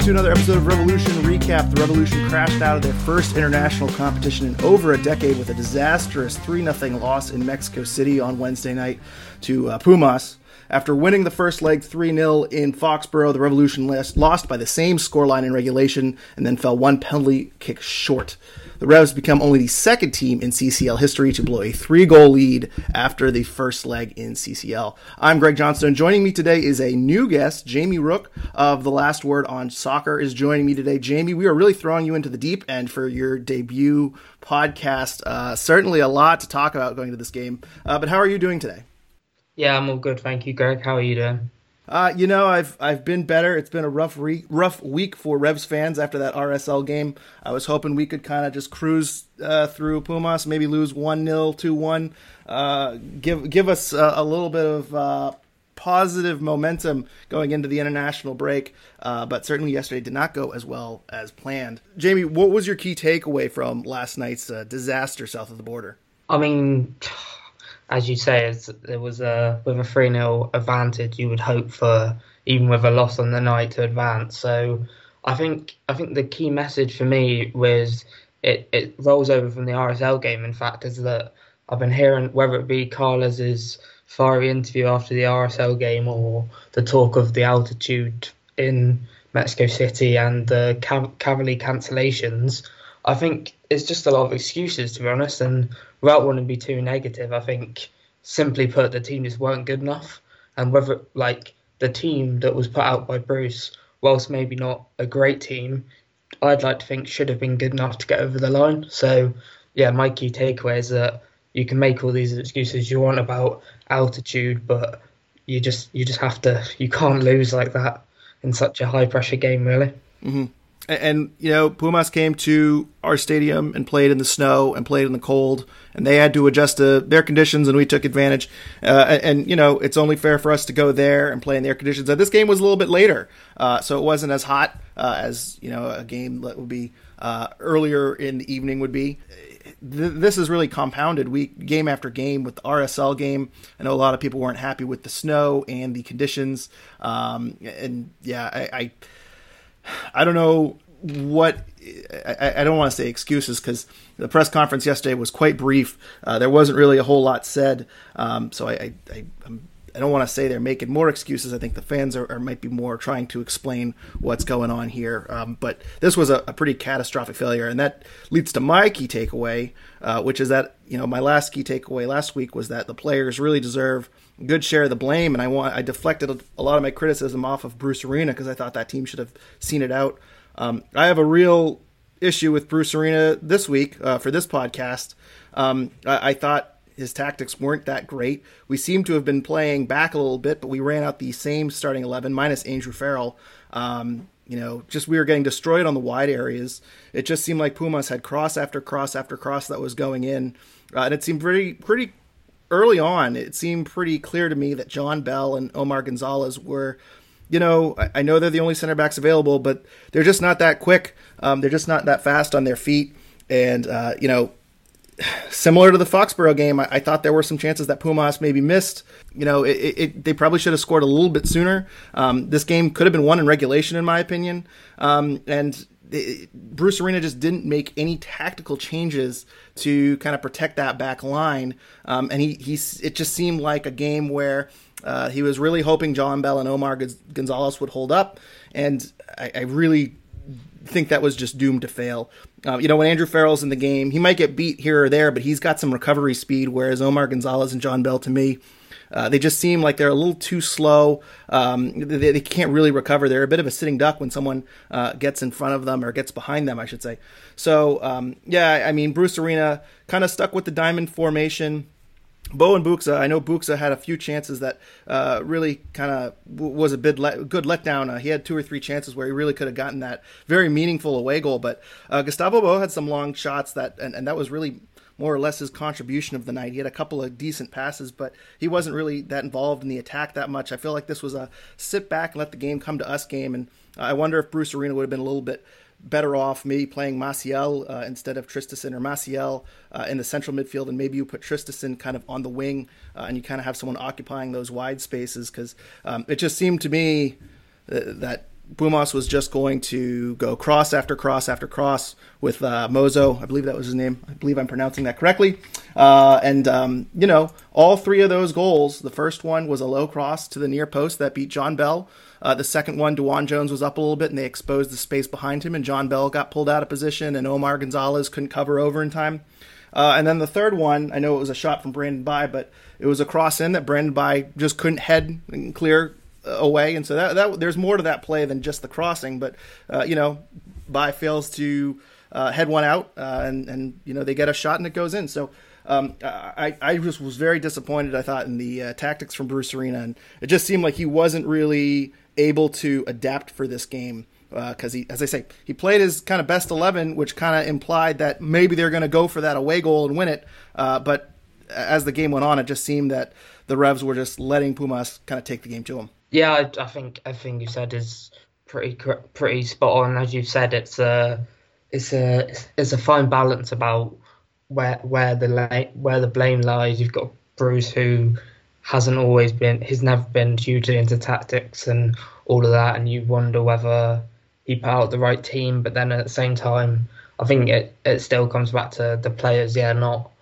to another episode of Revolution Recap. The Revolution crashed out of their first international competition in over a decade with a disastrous 3 0 loss in Mexico City on Wednesday night to uh, Pumas. After winning the first leg 3 0 in Foxborough, the Revolution lost by the same scoreline in regulation and then fell one penalty kick short. The Revs become only the second team in CCL history to blow a three goal lead after the first leg in CCL. I'm Greg Johnstone. Joining me today is a new guest, Jamie Rooke of The Last Word on Soccer, is joining me today. Jamie, we are really throwing you into the deep end for your debut podcast. Uh, certainly a lot to talk about going to this game. Uh, but how are you doing today? Yeah, I'm all good, thank you, Greg. How are you doing? Uh, you know, I've I've been better. It's been a rough re- rough week for Revs fans after that RSL game. I was hoping we could kind of just cruise uh, through Pumas, maybe lose one 0 two one, uh, give give us a, a little bit of uh, positive momentum going into the international break. Uh, but certainly yesterday did not go as well as planned. Jamie, what was your key takeaway from last night's disaster south of the border? I mean as you say, as there was a with a three 0 advantage, you would hope for even with a loss on the night to advance. So I think I think the key message for me was it, it rolls over from the RSL game. In fact, is that I've been hearing whether it be Carlos's fiery interview after the RSL game or the talk of the altitude in Mexico City and the cav- Cavalier cancellations. I think it's just a lot of excuses to be honest, and without wanting to be too negative, I think simply put, the team just weren't good enough. And whether like the team that was put out by Bruce, whilst maybe not a great team, I'd like to think should have been good enough to get over the line. So yeah, my key takeaway is that you can make all these excuses you want about altitude, but you just you just have to you can't lose like that in such a high pressure game, really. Mm-hmm and you know Pumas came to our stadium and played in the snow and played in the cold, and they had to adjust to their conditions, and we took advantage. Uh, and, you know it's only fair for us to go there and play in their conditions. And this game was a little bit later, uh, so it wasn't as hot uh, as you know a game that would be uh, earlier in the evening would be. This is really compounded week game after game with the RSL game. I know a lot of people weren't happy with the snow and the conditions, um, and yeah, I, I I don't know what I, I don't want to say excuses because the press conference yesterday was quite brief. Uh, there wasn't really a whole lot said, um, so I, I, I, don't want to say they're making more excuses. I think the fans are, are might be more trying to explain what's going on here. Um, but this was a, a, pretty catastrophic failure, and that leads to my key takeaway, uh, which is that you know my last key takeaway last week was that the players really deserve good share of the blame, and I want I deflected a, lot of my criticism off of Bruce Arena because I thought that team should have seen it out. Um, I have a real issue with Bruce Arena this week uh, for this podcast. Um, I, I, thought his tactics weren't that great. We seem to have been playing back a little bit, but we ran out the same starting 11 minus Andrew Farrell. Um, you know, just we were getting destroyed on the wide areas. It just seemed like Pumas had cross after cross after cross that was going in, uh, and it seemed pretty pretty early on. It seemed pretty clear to me that John Bell and Omar Gonzalez were you know, I, know they're the only center backs available, but they're just not that quick. Um, they're just not that fast on their feet. And, uh, you know, similar to the Foxborough game, I, I, thought there were some chances that Pumas maybe missed. You know, it, it, they probably should have scored a little bit sooner. Um, this game could have been won in regulation, in my opinion. Um, and it, Bruce Arena just didn't make any tactical changes to kind of protect that back line. Um, and he, he, it just seemed like a game where uh, he was really hoping John Bell and Omar Gonzalez would hold up, and I, I really think that was just doomed to fail. Uh, you know, when Andrew Farrell's in the game, he might get beat here or there, but he's got some recovery speed, whereas Omar Gonzalez and John Bell, to me, uh, they just seem like they're a little too slow. Um, they, they, can't really recover. They're a bit of a sitting duck when someone uh, gets in front of them or gets behind them, I should say. So, um, yeah, I mean, Bruce Arena kind of stuck with the diamond formation. Bo and Buksa, I know Buksa had a few chances that uh, really kind of w- was a bit let- good letdown. Uh, he had two or three chances where he really could have gotten that very meaningful away goal, but uh, Gustavo Bo had some long shots that, and, and that was really more or less his contribution of the night. He had a couple of decent passes, but he wasn't really that involved in the attack that much. I feel like this was a sit back and let the game come to us game, and I wonder if Bruce Arena would have been a little bit better off maybe playing Maciel uh, instead of Traustason or Maciel uh, in the central midfield, and maybe you put Traustason kind of on the wing, uh, and you kind of have someone occupying those wide spaces because um, it just seemed to me uh, that Pumas was just going to go cross after cross after cross with uh, Mozo. I believe that was his name. I believe I'm pronouncing that correctly. Uh, and, um, you know, all three of those goals the first one was a low cross to the near post that beat John Bell. Uh, the second one, DeJuan Jones was up a little bit and they exposed the space behind him, and John Bell got pulled out of position, and Omar Gonzalez couldn't cover over in time. Uh, and then the third one, I know it was a shot from Brandon Bye, but it was a cross in that Brandon Bye just couldn't head and clear away, and so that, that there's more to that play than just the crossing. But uh, you know, Bye fails to uh, head one out, uh, and and you know they get a shot and it goes in. So. Um, I, I just was very disappointed. I thought in the uh, tactics from Bruce Arena, and it just seemed like he wasn't really able to adapt for this game because uh, he, as I say, he played his kind of best eleven, which kind of implied that maybe they're going to go for that away goal and win it. Uh, but as the game went on, it just seemed that the Revs were just letting Pumas kind of take the game to them. Yeah, I, I think everything you said is pretty pretty spot on. As you said, it's a it's a it's a fine balance about where where the where the blame lies. You've got Bruce who hasn't always been he's never been hugely into tactics and all of that, and you wonder whether he put out the right team. But then at the same time, I think it, it still comes back to the players, yeah, not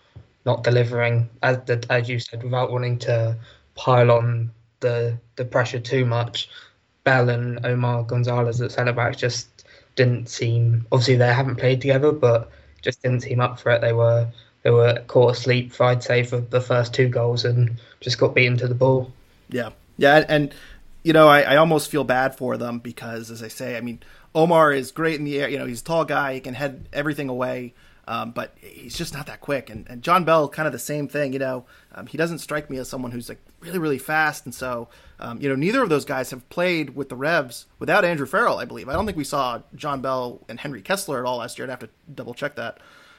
not delivering as the, as you said, without wanting to pile on the the pressure too much. Bell and Omar Gonzalez at centre back just didn't seem. Obviously, they haven't played together, but just didn't seem up for it. They were they were caught asleep, I'd say, for the first two goals and just got beaten to the ball. Yeah, yeah, and you know, I, I almost feel bad for them because, as I say, I mean, Omar is great in the air. You know, he's a tall guy; he can head everything away. Um, but he's just not that quick. And, and John Bell, kind of the same thing. You know, um, he doesn't strike me as someone who's like really, really fast. And so, um, you know, neither of those guys have played with the Revs without Andrew Farrell. I believe. I don't think we saw John Bell and Henry Kessler at all last year. I'd have to double check that.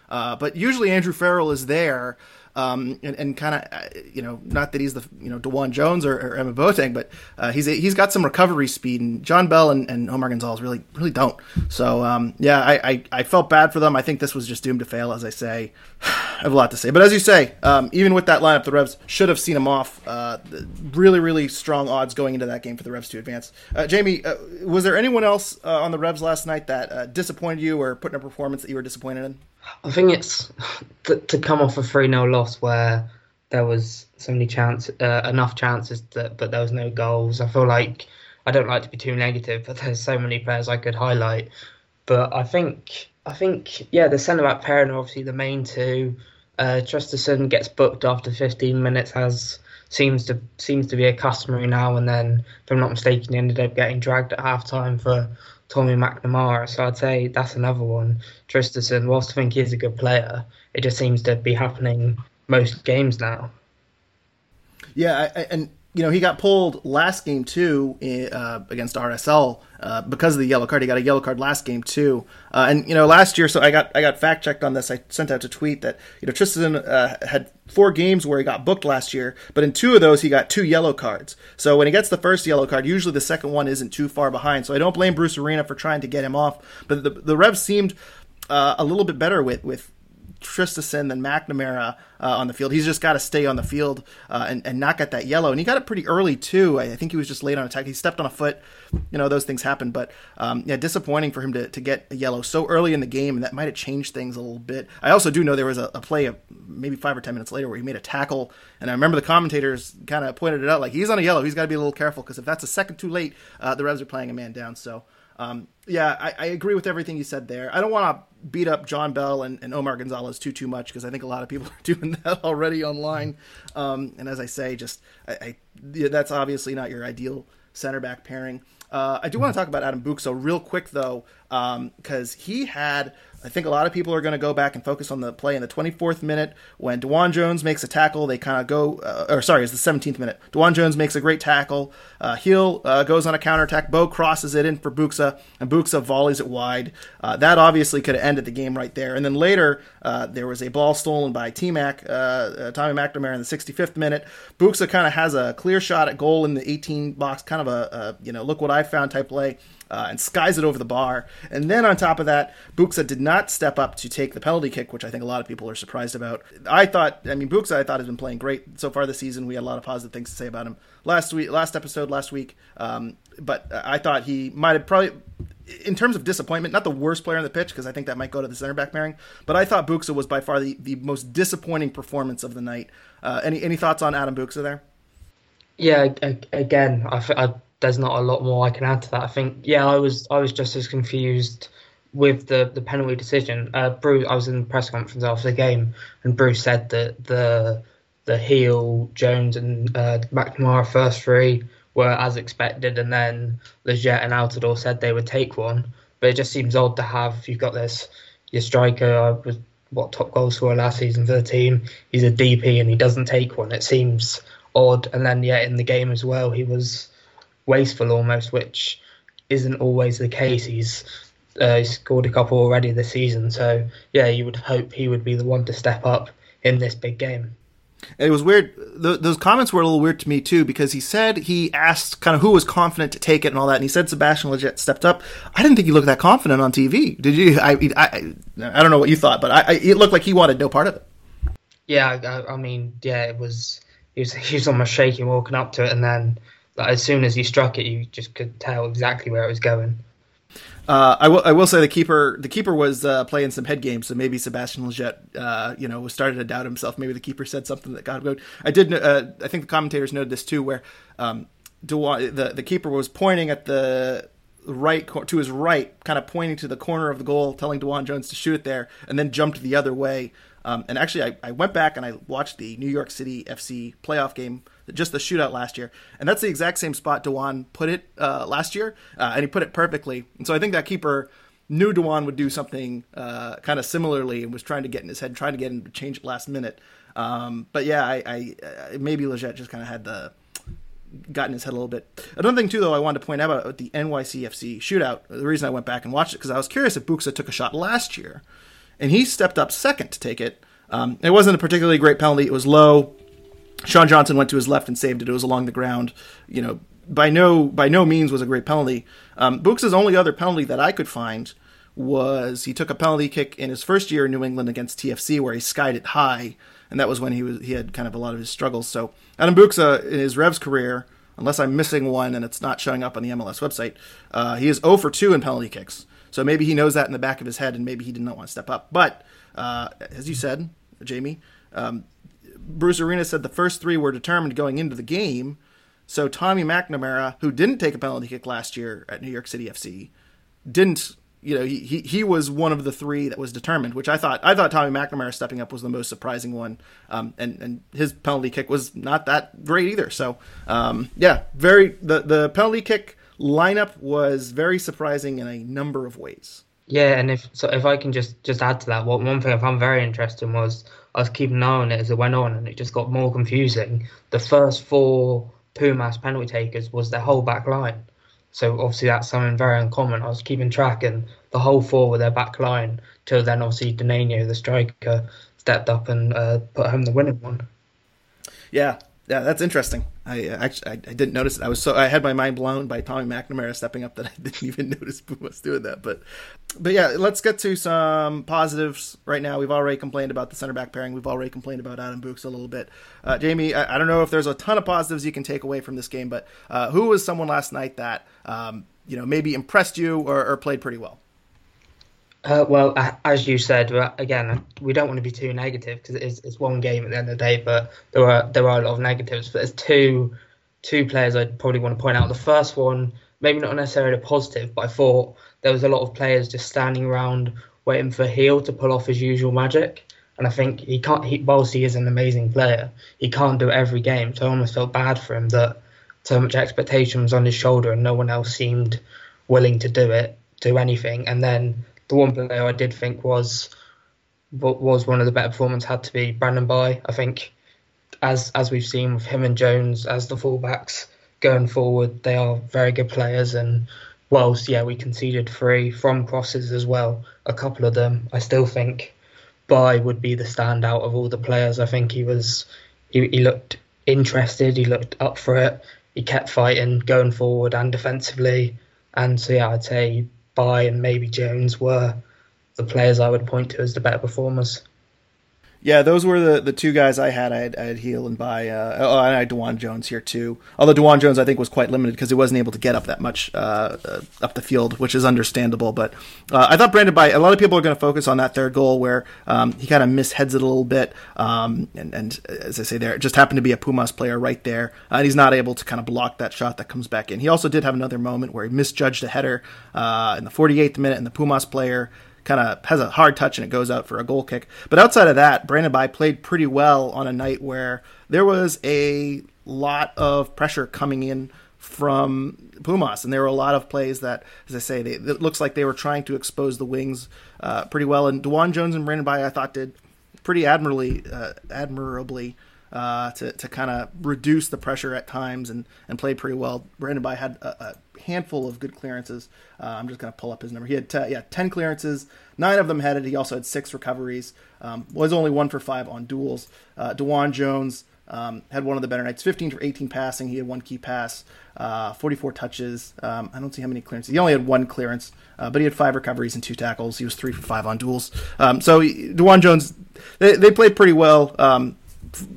Uh, but usually Andrew Farrell is there um, and, and kind of uh, you know not that he's the you know DeJuan Jones or, or Emma Boateng, but uh, he's he's got some recovery speed, and John Bell and, and Omar Gonzalez really really don't. So um, yeah, I, I, I felt bad for them. I think this was just doomed to fail, as I say. I have a lot to say, but as you say, um, even with that lineup, the Revs should have seen them off. Uh, really really strong odds going into that game for the Revs to advance. Uh, Jamie, uh, was there anyone else uh, on the Revs last night that disappointed you or put in a performance that you were disappointed in? I think it's to, to come off a 3 0 loss where there was so many chance, uh, enough chances, that, but there was no goals. I feel like I don't like to be too negative, but there's so many players I could highlight. But I think, I think, yeah, the centre back pairing are obviously the main two. Uh, gets booked after 15 minutes, as seems to seems to be a customary now and then. If I'm not mistaken, he ended up getting dragged at half time for Tommy McNamara. So I'd say that's another one. Traustason, whilst I think he's a good player, it just seems to be happening most games now. Yeah, I, and you know, he got pulled last game too uh, against RSL uh, because of the yellow card. He got a yellow card last game too, uh, and you know, last year. So I got I got fact checked on this. I sent out a tweet that you know Tristan uh, had four games where he got booked last year, but in two of those he got two yellow cards. So when he gets the first yellow card, usually the second one isn't too far behind. So I don't blame Bruce Arena for trying to get him off, but the the Revs seemed uh, a little bit better with with Traustason than McNamara uh, on the field. He's just got to stay on the field uh, and, and not get that yellow. And he got it pretty early, too. I think he was just late on attack. He stepped on a foot. You know, those things happen. But um, yeah, disappointing for him to, to get a yellow so early in the game, and that might have changed things a little bit. I also do know there was a, a play of maybe five or 10 minutes later where he made a tackle. And I remember the commentators kind of pointed it out like, he's on a yellow. He's got to be a little careful because if that's a second too late, uh, the Revs are playing a man down. So. Um, yeah, I, I, agree with everything you said there. I don't want to beat up John Bell and, and Omar Gonzalez too too much because I think a lot of people are doing that already online. Um, and as I say, just I, I that's obviously not your ideal center back pairing. Uh, I do want to talk about Adam Buksa real quick though, because um, he had I think a lot of people are going to go back and focus on the play in the 24th minute when DeJuan Jones makes a tackle. They kind of go, uh, or sorry, it's the 17th minute. DeJuan Jones makes a great tackle. Uh, Gil uh, goes on a counterattack. Bo crosses it in for Buksa, and Buksa volleys it wide. Uh, that obviously could have ended the game right there. And then later, uh, there was a ball stolen by T-Mac, uh, Tommy McNamara in the 65th minute. Buksa kind of has a clear shot at goal in the 18 box, kind of a, a you know, look what I found type play uh, and skies it over the bar. And then on top of that, Buksa did not step up to take the penalty kick, which I think a lot of people are surprised about. I thought, I mean, Buksa, I thought has been playing great so far this season. We had a lot of positive things to say about him last week, last episode, last week. Um, but I thought he might have probably, in terms of disappointment, not the worst player on the pitch because I think that might go to the center back pairing. But I thought Buksa was by far the, the most disappointing performance of the night. Uh, any any thoughts on Adam Buksa there? Yeah, again, I, I there's not a lot more I can add to that. I think yeah, I was I was just as confused with the the penalty decision. Uh, Bruce, I was in the press conference after the game, and Bruce said that the the Gil Jones and uh, McNamara first three were as expected, and then Lletget and Altidore said they would take one. But it just seems odd to have you've got this your striker uh, was what top goal scorer last season for the team. He's a DP and he doesn't take one. It seems odd. And then yeah, in the game as well, he was wasteful almost, which isn't always the case. He's uh, he scored a couple already this season, so yeah, you would hope he would be the one to step up in this big game. it was weird. Those comments were a little weird to me too because he said he asked kind of who was confident to take it and all that, and he said Sebastian Lletget stepped up. I didn't think he looked that confident on TV. Did you? I I, I don't know what you thought, but I, I, it looked like he wanted no part of it. Yeah, I, I mean, yeah, it was. He was he was almost shaking walking up to it, and then like, as soon as he struck it, you just could tell exactly where it was going. Uh, I will. I will say the keeper. The keeper was uh, playing some head games, so maybe Sebastian Lletget, uh, you know, started to doubt himself. Maybe the keeper said something that got him. I did. Uh, I think the commentators noted this too, where um, the the keeper was pointing at the right to his right, kind of pointing to the corner of the goal, telling DeJuan Jones to shoot it there, and then jumped the other way. Um, and actually, I, I went back and I watched the New York City FC playoff game just the shootout last year, and that's the exact same spot DeJuan put it uh, last year, uh, and he put it perfectly. And so I think that keeper knew DeJuan would do something uh, kind of similarly and was trying to get in his head, trying to get him to change it last minute. Um, but yeah, I, I maybe Lletget just kind of had the got in his head a little bit. Another thing too, though, I wanted to point out about the NYCFC shootout. The reason I went back and watched it because I was curious if Buksa took a shot last year, and he stepped up second to take it. Um, it wasn't a particularly great penalty. It was low. Sean Johnson went to his left and saved it. It was along the ground. You know, by no by no means was a great penalty. Um, Buksa's only other penalty that I could find was he took a penalty kick in his first year in New England against TFC where he skied it high, and that was when he was he had kind of a lot of his struggles. So Adam Buksa in his Revs career, unless I'm missing one and it's not showing up on the MLS website, uh, he is 0 for 2 in penalty kicks. So maybe he knows that in the back of his head, and maybe he did not want to step up. But uh, as you said, Jamie, um, Bruce Arena said the first three were determined going into the game. So Tommy McNamara, who didn't take a penalty kick last year at New York City FC, didn't. You know, he, he he was one of the three that was determined, which I thought I thought Tommy McNamara stepping up was the most surprising one, um, and and his penalty kick was not that great either. So um, yeah, very the the penalty kick lineup was very surprising in a number of ways. Yeah, and if so, if I can just just add to that, what one thing I found very interesting was I was keeping an eye on it as it went on, and it just got more confusing. The first four Pumas penalty takers was their whole back line. So obviously that's something very uncommon. I was keeping track, and the whole four were their back line. Till then, obviously Dinenno, the striker, stepped up and uh, put home the winning one. Yeah, yeah, that's interesting. I uh, actually I, I, didn't notice it. I was so I had my mind blown by Tommy McNamara stepping up that I didn't even notice Pumas doing that. But but yeah, let's get to some positives right now. We've already complained about the center back pairing. We've already complained about Adam Buksa a little bit. Uh, Jamie, I, I, don't know if there's a ton of positives you can take away from this game, but uh, who was someone last night that um, you know maybe impressed you or, or played pretty well? Uh, well, as you said, again, we don't want to be too negative because it's, it's one game at the end of the day. But there are there are a lot of negatives. But there's two two players I'd probably want to point out. The first one, maybe not necessarily a positive, but I thought there was a lot of players just standing around waiting for Gil to pull off his usual magic. And I think he can't. He, whilst he is an amazing player, he can't do it every game. So I almost felt bad for him that so much expectation was on his shoulder and no one else seemed willing to do it, do anything. And then the one player I did think was was one of the better performances had to be Brandon Bye. I think as as we've seen with him and Jones as the fullbacks going forward, they are very good players. And whilst yeah, we conceded three from crosses as well, a couple of them, I still think Bye would be the standout of all the players. I think he was he, he looked interested, he looked up for it, he kept fighting, going forward and defensively. And so yeah, I'd say Bye and maybe Jones were the players I would point to as the better performers. Yeah, those were the, the two guys I had. I had, I had and Bye. Uh, oh, and I had DeJuan Jones here too. Although DeJuan Jones, I think, was quite limited because he wasn't able to get up that much uh, uh, up the field, which is understandable. But uh, I thought Brandon Bye. A lot of people are going to focus on that third goal where um, he kind of misheads it a little bit, um, and, and as I say, there it just happened to be a Pumas player right there, uh, and he's not able to kind of block that shot that comes back in. He also did have another moment where he misjudged a header uh, in the 48th minute, and the Pumas player kind of has a hard touch and it goes out for a goal kick. But outside of that, Brandon Bye played pretty well on a night where there was a lot of pressure coming in from Pumas, and there were a lot of plays that, as I say, they, it looks like they were trying to expose the wings uh, pretty well. And DeJuan Jones and Brandon Bye, I thought, did pretty admirably, uh, admirably uh, to to kind of reduce the pressure at times and and played pretty well. Brandon Bye had a, a handful of good clearances. Uh, I'm just going to pull up his number. He had t- yeah ten clearances, nine of them headed. He also had six recoveries. Um, was only one for five on duels. Uh, DeJuan Jones. Um, had one of the better nights. 15 for 18 passing. He had one key pass, uh, 44 touches. Um, I don't see how many clearances. He only had one clearance, uh, but he had five recoveries and two tackles. He was three for five on duels. Um, so DeJuan Jones, they, they played pretty well.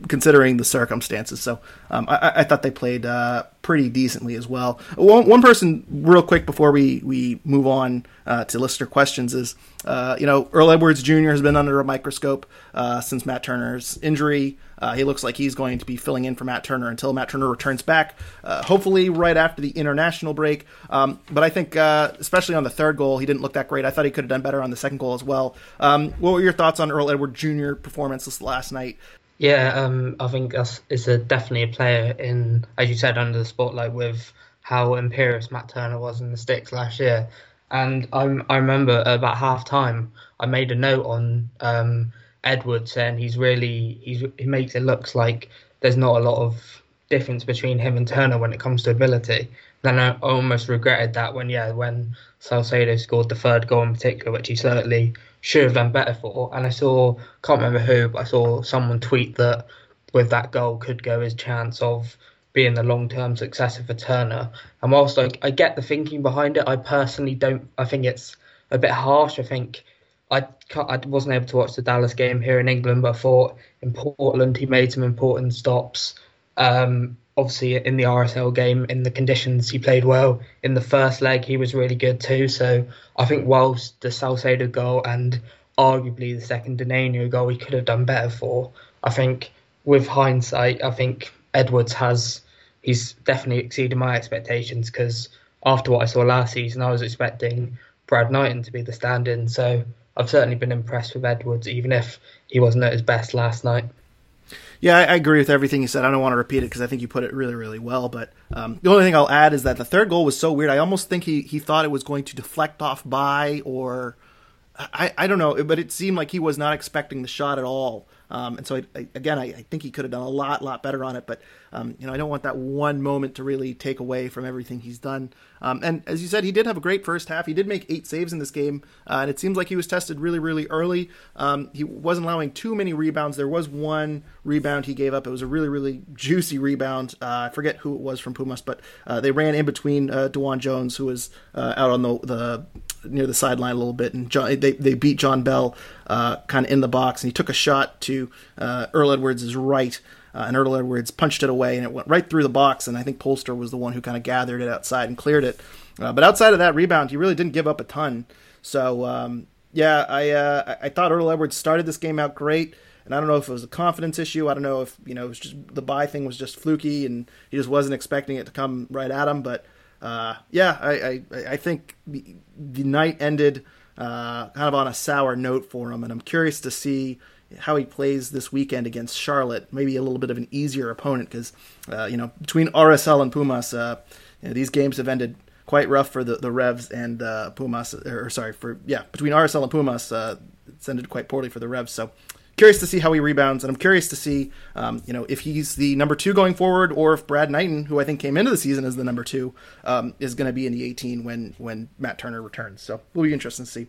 Considering the circumstances. So um, I, I, thought they played uh, pretty decently as well. One, one, person, real quick, before we, we move on uh, to listener questions, is uh, you know Earl Edwards Jr. has been under a microscope uh, since Matt Turner's injury. Uh, he looks like he's going to be filling in for Matt Turner until Matt Turner returns back, uh, hopefully right after the international break. Um, but I think, especially on the third goal, he didn't look that great. I thought he could have done better on the second goal as well. Um, what were your thoughts on Earl Edwards Jr. performance this last night? Yeah, um, I think that's it's a definitely a player in, as you said, under the spotlight with how imperious Matt Turner was in the sticks last year. And I, I remember about half time, I made a note on um, Edwards saying he's really he's he makes it looks like there's not a lot of difference between him and Turner when it comes to ability. Then I almost regretted that when yeah when Saucedo scored the third goal in particular, which he certainly should have done better for. And I saw, can't remember who, but I saw someone tweet that with that goal could go his chance of being the long term successor for Turner. And whilst I, I get the thinking behind it, I personally don't. I think it's a bit harsh. I think I I wasn't able to watch the Dallas game here in England, but I thought in Portland he made some important stops. Um, obviously in the RSL game in the conditions he played well. In the first leg he was really good too. So I think whilst the Saucedo goal and arguably the second Dinenno goal he could have done better for I think with hindsight I think Edwards has he's definitely exceeded my expectations because after what I saw last season I was expecting Brad Knighton to be the stand-in. So I've certainly been impressed with Edwards even if he wasn't at his best last night yeah, I, I, agree with everything you said. I don't want to repeat it because I think you put it really, really well. But um, the only thing I'll add is that the third goal was so weird. I almost think he, he thought it was going to deflect off Bye or I, I don't know, but it seemed like he was not expecting the shot at all. Um, and so, I, I, again, I, think he could have done a lot, lot better on it. But um, you know, I don't want that one moment to really take away from everything he's done. Um, and as you said, he did have a great first half. He did make eight saves in this game, uh, and it seems like he was tested really, really early. Um, he wasn't allowing too many rebounds. There was one rebound he gave up. It was a really, really juicy rebound. Uh, I forget who it was from Pumas, but uh, they ran in between uh, DeJuan Jones, who was uh, out on the, the near the sideline a little bit, and John, they they beat John Bell uh, kind of in the box, and he took a shot to uh, Earl Edwards' right, uh, and Earl Edwards punched it away, and it went right through the box, and I think Polster was the one who kind of gathered it outside and cleared it. Uh, but outside of that rebound, he really didn't give up a ton. So um, yeah, I uh, I thought Earl Edwards started this game out great. And I don't know if it was a confidence issue. I don't know if you know it was just the Bye thing was just fluky, and he just wasn't expecting it to come right at him. But uh, yeah, I, I, I think the, the night ended uh, kind of on a sour note for him, and I'm curious to see how he plays this weekend against Charlotte. Maybe a little bit of an easier opponent because uh, you know between RSL and Pumas, uh, you know, these games have ended quite rough for the, the Revs and uh, Pumas, or sorry, for yeah, between RSL and Pumas, uh, it's ended quite poorly for the Revs. So curious to see how he rebounds, and I'm curious to see, um, you know, if he's the number two going forward, or if Brad Knighton, who I think came into the season as the number two, um, is going to be in the 18 when when Matt Turner returns. So it'll be interesting to see.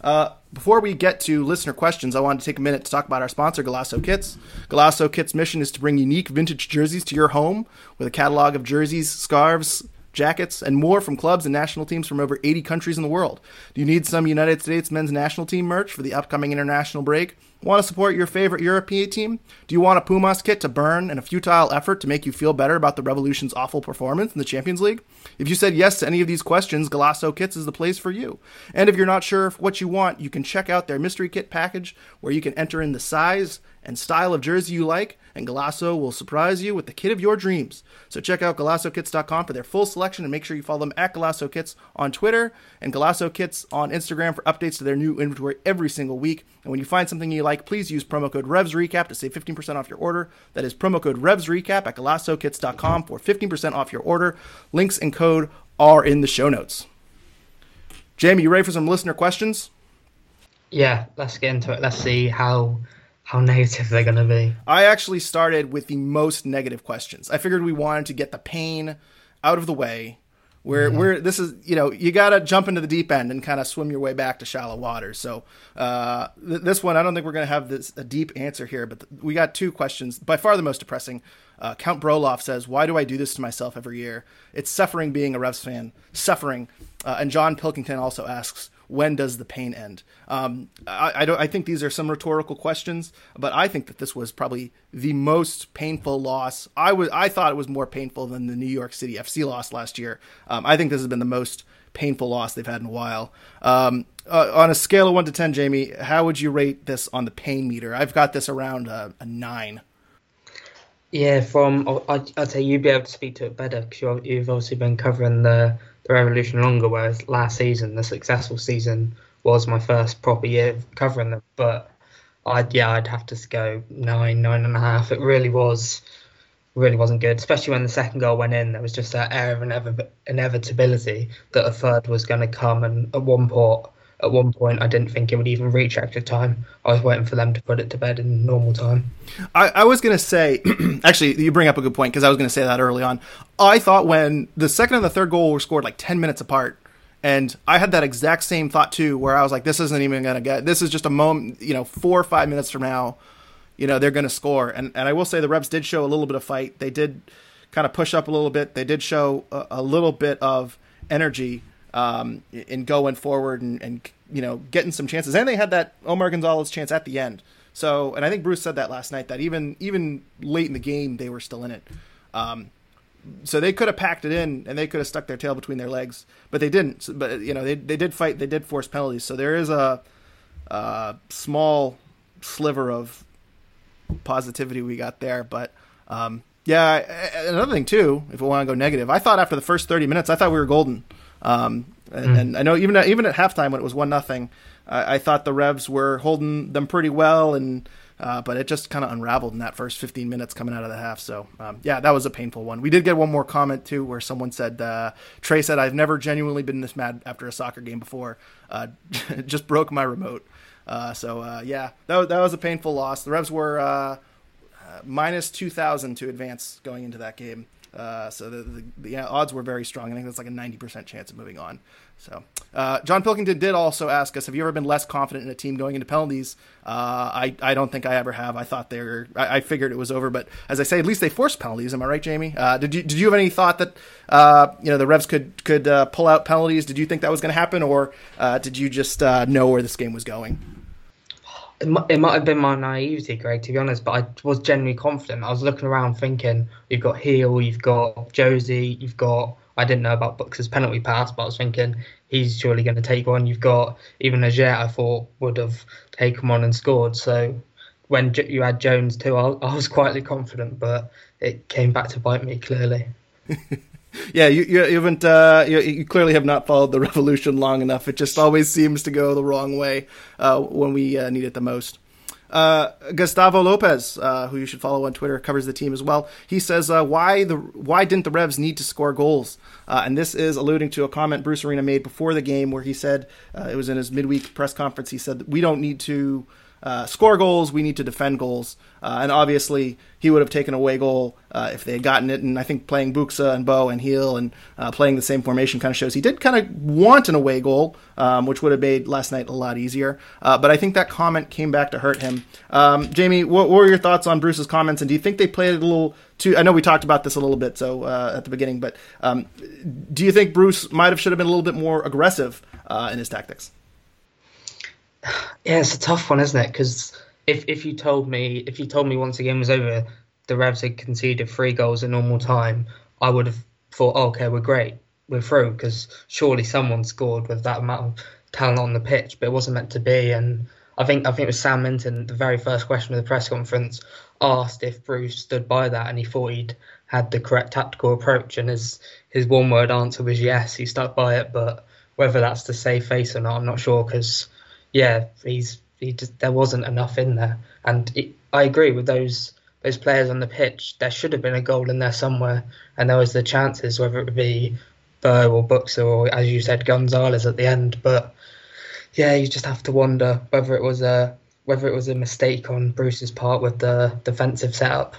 Uh, before we get to listener questions, I wanted to take a minute to talk about our sponsor, Golaco Kits. Golaco Kits' mission is to bring unique vintage jerseys to your home with a catalog of jerseys, scarves, jackets, and more from clubs and national teams from over 80 countries in the world. Do you need some United States men's national team merch for the upcoming international break? Want to support your favorite European team? Do you want a Pumas kit to burn in a futile effort to make you feel better about the Revolution's awful performance in the Champions League? If you said yes to any of these questions, Golaco Kits is the place for you. And if you're not sure what you want, you can check out their mystery kit package where you can enter in the size and style of jersey you like, and Golaco will surprise you with the kit of your dreams. So check out GolacoKits.com for their full selection and make sure you follow them at Golaco Kits on Twitter and Golaco Kits on Instagram for updates to their new inventory every single week. And when you find something you like, please use promo code REVSRECAP to save 15% off your order. That is promo code REVSRECAP at GolacoKits.com for 15% off your order. Links and code are in the show notes. Jamie, you ready for some listener questions? Yeah, let's get into it. Let's see how how negative they're going to be. I actually started with the most negative questions. I figured we wanted to get the pain out of the way. Where yeah. we're this is you know you got to jump into the deep end and kind of swim your way back to shallow water. So uh, th- this one I don't think we're going to have this a deep answer here, but th- we got two questions. By far the most depressing. Uh, Count Broloff says, "Why do I do this to myself every year? It's suffering being a Revs fan, suffering." Uh, and John Pilkington also asks, when does the pain end? Um, I, I, don't. I think these are some rhetorical questions, but I think that this was probably the most painful loss. I was. I thought it was more painful than the New York City FC loss last year. Um, I think this has been the most painful loss they've had in a while. Um, uh, on a scale of one to ten, Jamie, how would you rate this on the pain meter? I've got this around a, a nine. Yeah, from I'd, I'd say you'd be able to speak to it better because you've obviously been covering the the Revolution longer, whereas last season, the successful season, was my first proper year covering them. But I'd yeah, I'd have to go nine, nine and a half. It really was, really wasn't good. Especially when the second goal went in, there was just that air of inevitability that a third was going to come. And at one point, at one point, I didn't think it would even reach extra time. I was waiting for them to put it to bed in normal time. I, I was going to say, actually, you bring up a good point because I was going to say that early on. I thought when the second and the third goal were scored like 10 minutes apart, and I had that exact same thought too, where I was like, this isn't even going to get, this is just a moment, you know, four or five minutes from now, you know, they're going to score. And, and I will say the Revs did show a little bit of fight. They did kind of push up a little bit. They did show a, a little bit of energy um, in going forward and, and you know getting some chances. And they had that Omar Gonzalez chance at the end. So, and I think Bruce said that last night that even even late in the game they were still in it. Um, so they could have packed it in and they could have stuck their tail between their legs, but they didn't. So, but you know they they did fight. They did force penalties. So there is a, a small sliver of positivity we got there. But um, yeah, another thing too, if we want to go negative, I thought after the first thirty minutes, I thought we were golden. Um, and, mm. and, I know even even at halftime when it was one nothing, I, I, thought the Revs were holding them pretty well, and uh, but it just kind of unraveled in that first 15 minutes coming out of the half. So um, yeah, that was a painful one. We did get one more comment too, where someone said uh, Trey said I've never genuinely been this mad after a soccer game before. Uh, just broke my remote. Uh, so uh, yeah, that was, that was a painful loss. The Revs were uh, minus 2,000 to advance going into that game. Uh, so the, the, the odds were very strong. I think that's like a 90% chance of moving on. So uh, John Pilkington did also ask us, have you ever been less confident in a team going into penalties? Uh, I, I don't think I ever have. I thought they were, I, I, figured it was over, but as I say, at least they forced penalties. Am I right, Jamie? Uh, did you, did you have any thought that, uh, you know, the Revs could, could pull out penalties? Did you think that was going to happen or did you just know where this game was going? It might, have been my naivety, Greg, to be honest, but I was genuinely confident. I was looking around thinking, you've got Gil, you've got Jozy, you've got, I didn't know about Bucks' penalty pass, but I was thinking he's surely going to take one. You've got even Lletget, I thought would have taken one and scored. So when you had Jones too, I was quietly confident, but it came back to bite me clearly. yeah, you, you haven't. Uh, you, you, clearly have not followed the revolution long enough. It just always seems to go the wrong way uh, when we uh, need it the most. Uh, Gustavo Lopez, uh, who you should follow on Twitter, covers the team as well. He says, uh, "Why the why didn't the Revs need to score goals?" And this is alluding to a comment Bruce Arena made before the game, where he said it was in his midweek press conference. He said, "We don't need to." Uh, score goals. We need to defend goals. Uh, and obviously, he would have taken away goal uh, if they had gotten it. And I think playing Buksa and Bo and Gil and uh, playing the same formation kind of shows he did kind of want an away goal, um, which would have made last night a lot easier. Uh, but I think that comment came back to hurt him. Um, Jamie, what, what, were your thoughts on Bruce's comments? And do you think they played it a little too? I know we talked about this a little bit so uh, at the beginning, but um, do you think Bruce might have should have been a little bit more aggressive in his tactics? Yeah, it's a tough one, isn't it? Because if if you told me if you told me once the game was over, the Revs had conceded three goals in normal time, I would have thought, oh, okay, we're great, we're through, because surely someone scored with that amount of talent on the pitch, but it wasn't meant to be. And I think I think it was Sam Minton, the very first question of the press conference, asked if Bruce stood by that, and he thought he'd had the correct tactical approach, and his his one word answer was yes, he stuck by it, but whether that's to save face or not, I'm not sure because yeah, he's he just there wasn't enough in there, and it, I agree with those those players on the pitch. There should have been a goal in there somewhere, and there was the chances, whether it would be Burr or Buksa or as you said Gonzalez at the end. But yeah, you just have to wonder whether it was a whether it was a mistake on Bruce's part with the defensive setup.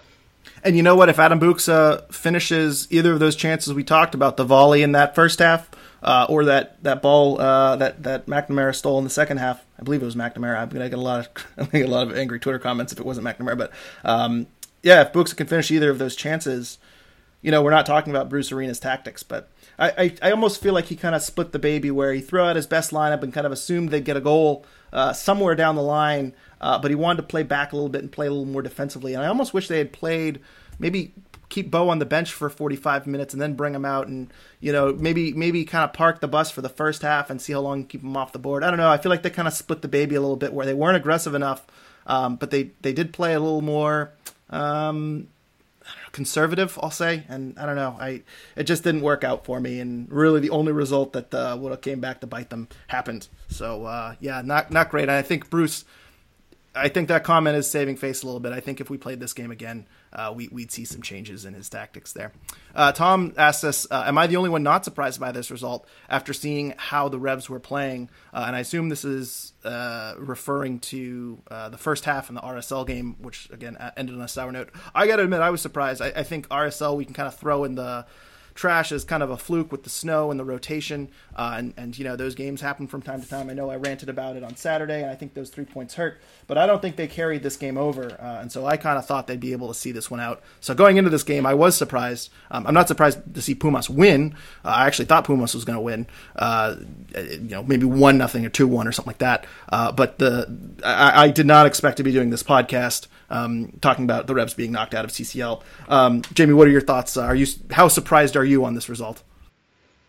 And you know what? If Adam Buksa finishes either of those chances we talked about, the volley in that first half uh, or that that ball uh, that that McNamara stole in the second half. I believe it was McNamara. I'm gonna get a lot of I'm get a lot of angry Twitter comments if it wasn't McNamara. But um, yeah, if Buksa can finish either of those chances, you know, we're not talking about Bruce Arena's tactics, but I, I, I almost feel like he kind of split the baby where he threw out his best lineup and kind of assumed they'd get a goal uh, somewhere down the line, uh, but he wanted to play back a little bit and play a little more defensively. And I almost wish they had played maybe keep Bo on the bench for 45 minutes and then bring him out and you know maybe maybe kind of park the bus for the first half and see how long keep him off the board. I don't know. I feel like they kind of split the baby a little bit where they weren't aggressive enough, um, but they they did play a little more um, conservative. I'll say, and I don't know. I it just didn't work out for me, and really the only result that uh, would have came back to bite them happened. So uh, yeah, not not great. I think Bruce I think that comment is saving face a little bit. I think if we played this game again, uh, we, would see some changes in his tactics there. Uh, Tom asks us, uh, "Am I the only one not surprised by this result after seeing how the Revs were playing?" Uh, and I assume this is uh, referring to uh, the first half in the RSL game, which again ended on a sour note. I got to admit, I was surprised. I, I think RSL we can kind of throw in the trash is kind of a fluke with the snow and the rotation. Uh, and, and, you know, those games happen from time to time. I know I ranted about it on Saturday, and I think those three points hurt, but I don't think they carried this game over. Uh, and so I kind of thought they'd be able to see this one out. So going into this game, I was surprised. Um, I'm not surprised to see Pumas win. Uh, I actually thought Pumas was going to win, uh, you know, maybe 1 nothing or 2 1 or something like that. Uh, but the I, I, did not expect to be doing this podcast um, talking about the Revs being knocked out of CCL. Um, Jamie, what are your thoughts? Are you how surprised are you on this result?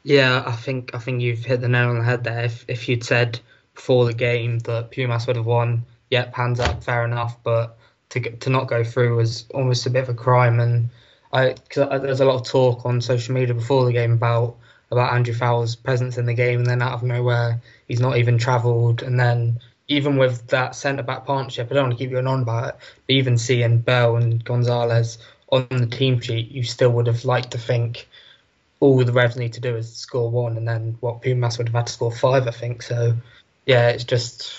Yeah, I think I think you've hit the nail on the head there. If if you'd said before the game that Pumas would have won, yeah, hands up, fair enough. But to to not go through was almost a bit of a crime. And I cause there's a lot of talk on social media before the game about about Andrew Fowler's presence in the game, and then out of nowhere he's not even travelled, and then even with that centre back partnership, I don't want to keep going on about it, but even seeing Bell and Gonzalez on the team sheet, you still would have liked to think all the Revs need to do is score one, and then what Pumas would have had to score five, I think. So, yeah, it's just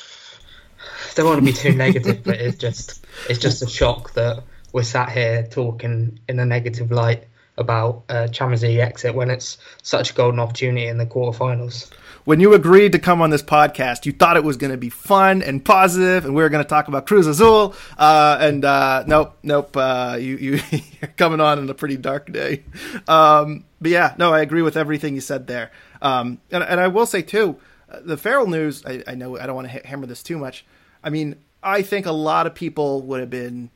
I don't want to be too negative, but it's just it's just a shock that we're sat here talking in a negative light about uh, Champions League exit when it's such a golden opportunity in the quarterfinals when you agreed to come on this podcast, you thought it was going to be fun and positive, and we were going to talk about Cruz Azul. Uh, and uh, nope, nope, uh, you you are coming on in a pretty dark day. Um, but yeah, no, I agree with everything you said there. Um, and, and I will say too, the Farrell news. I, I know I don't want to hammer this too much. I mean, I think a lot of people would have been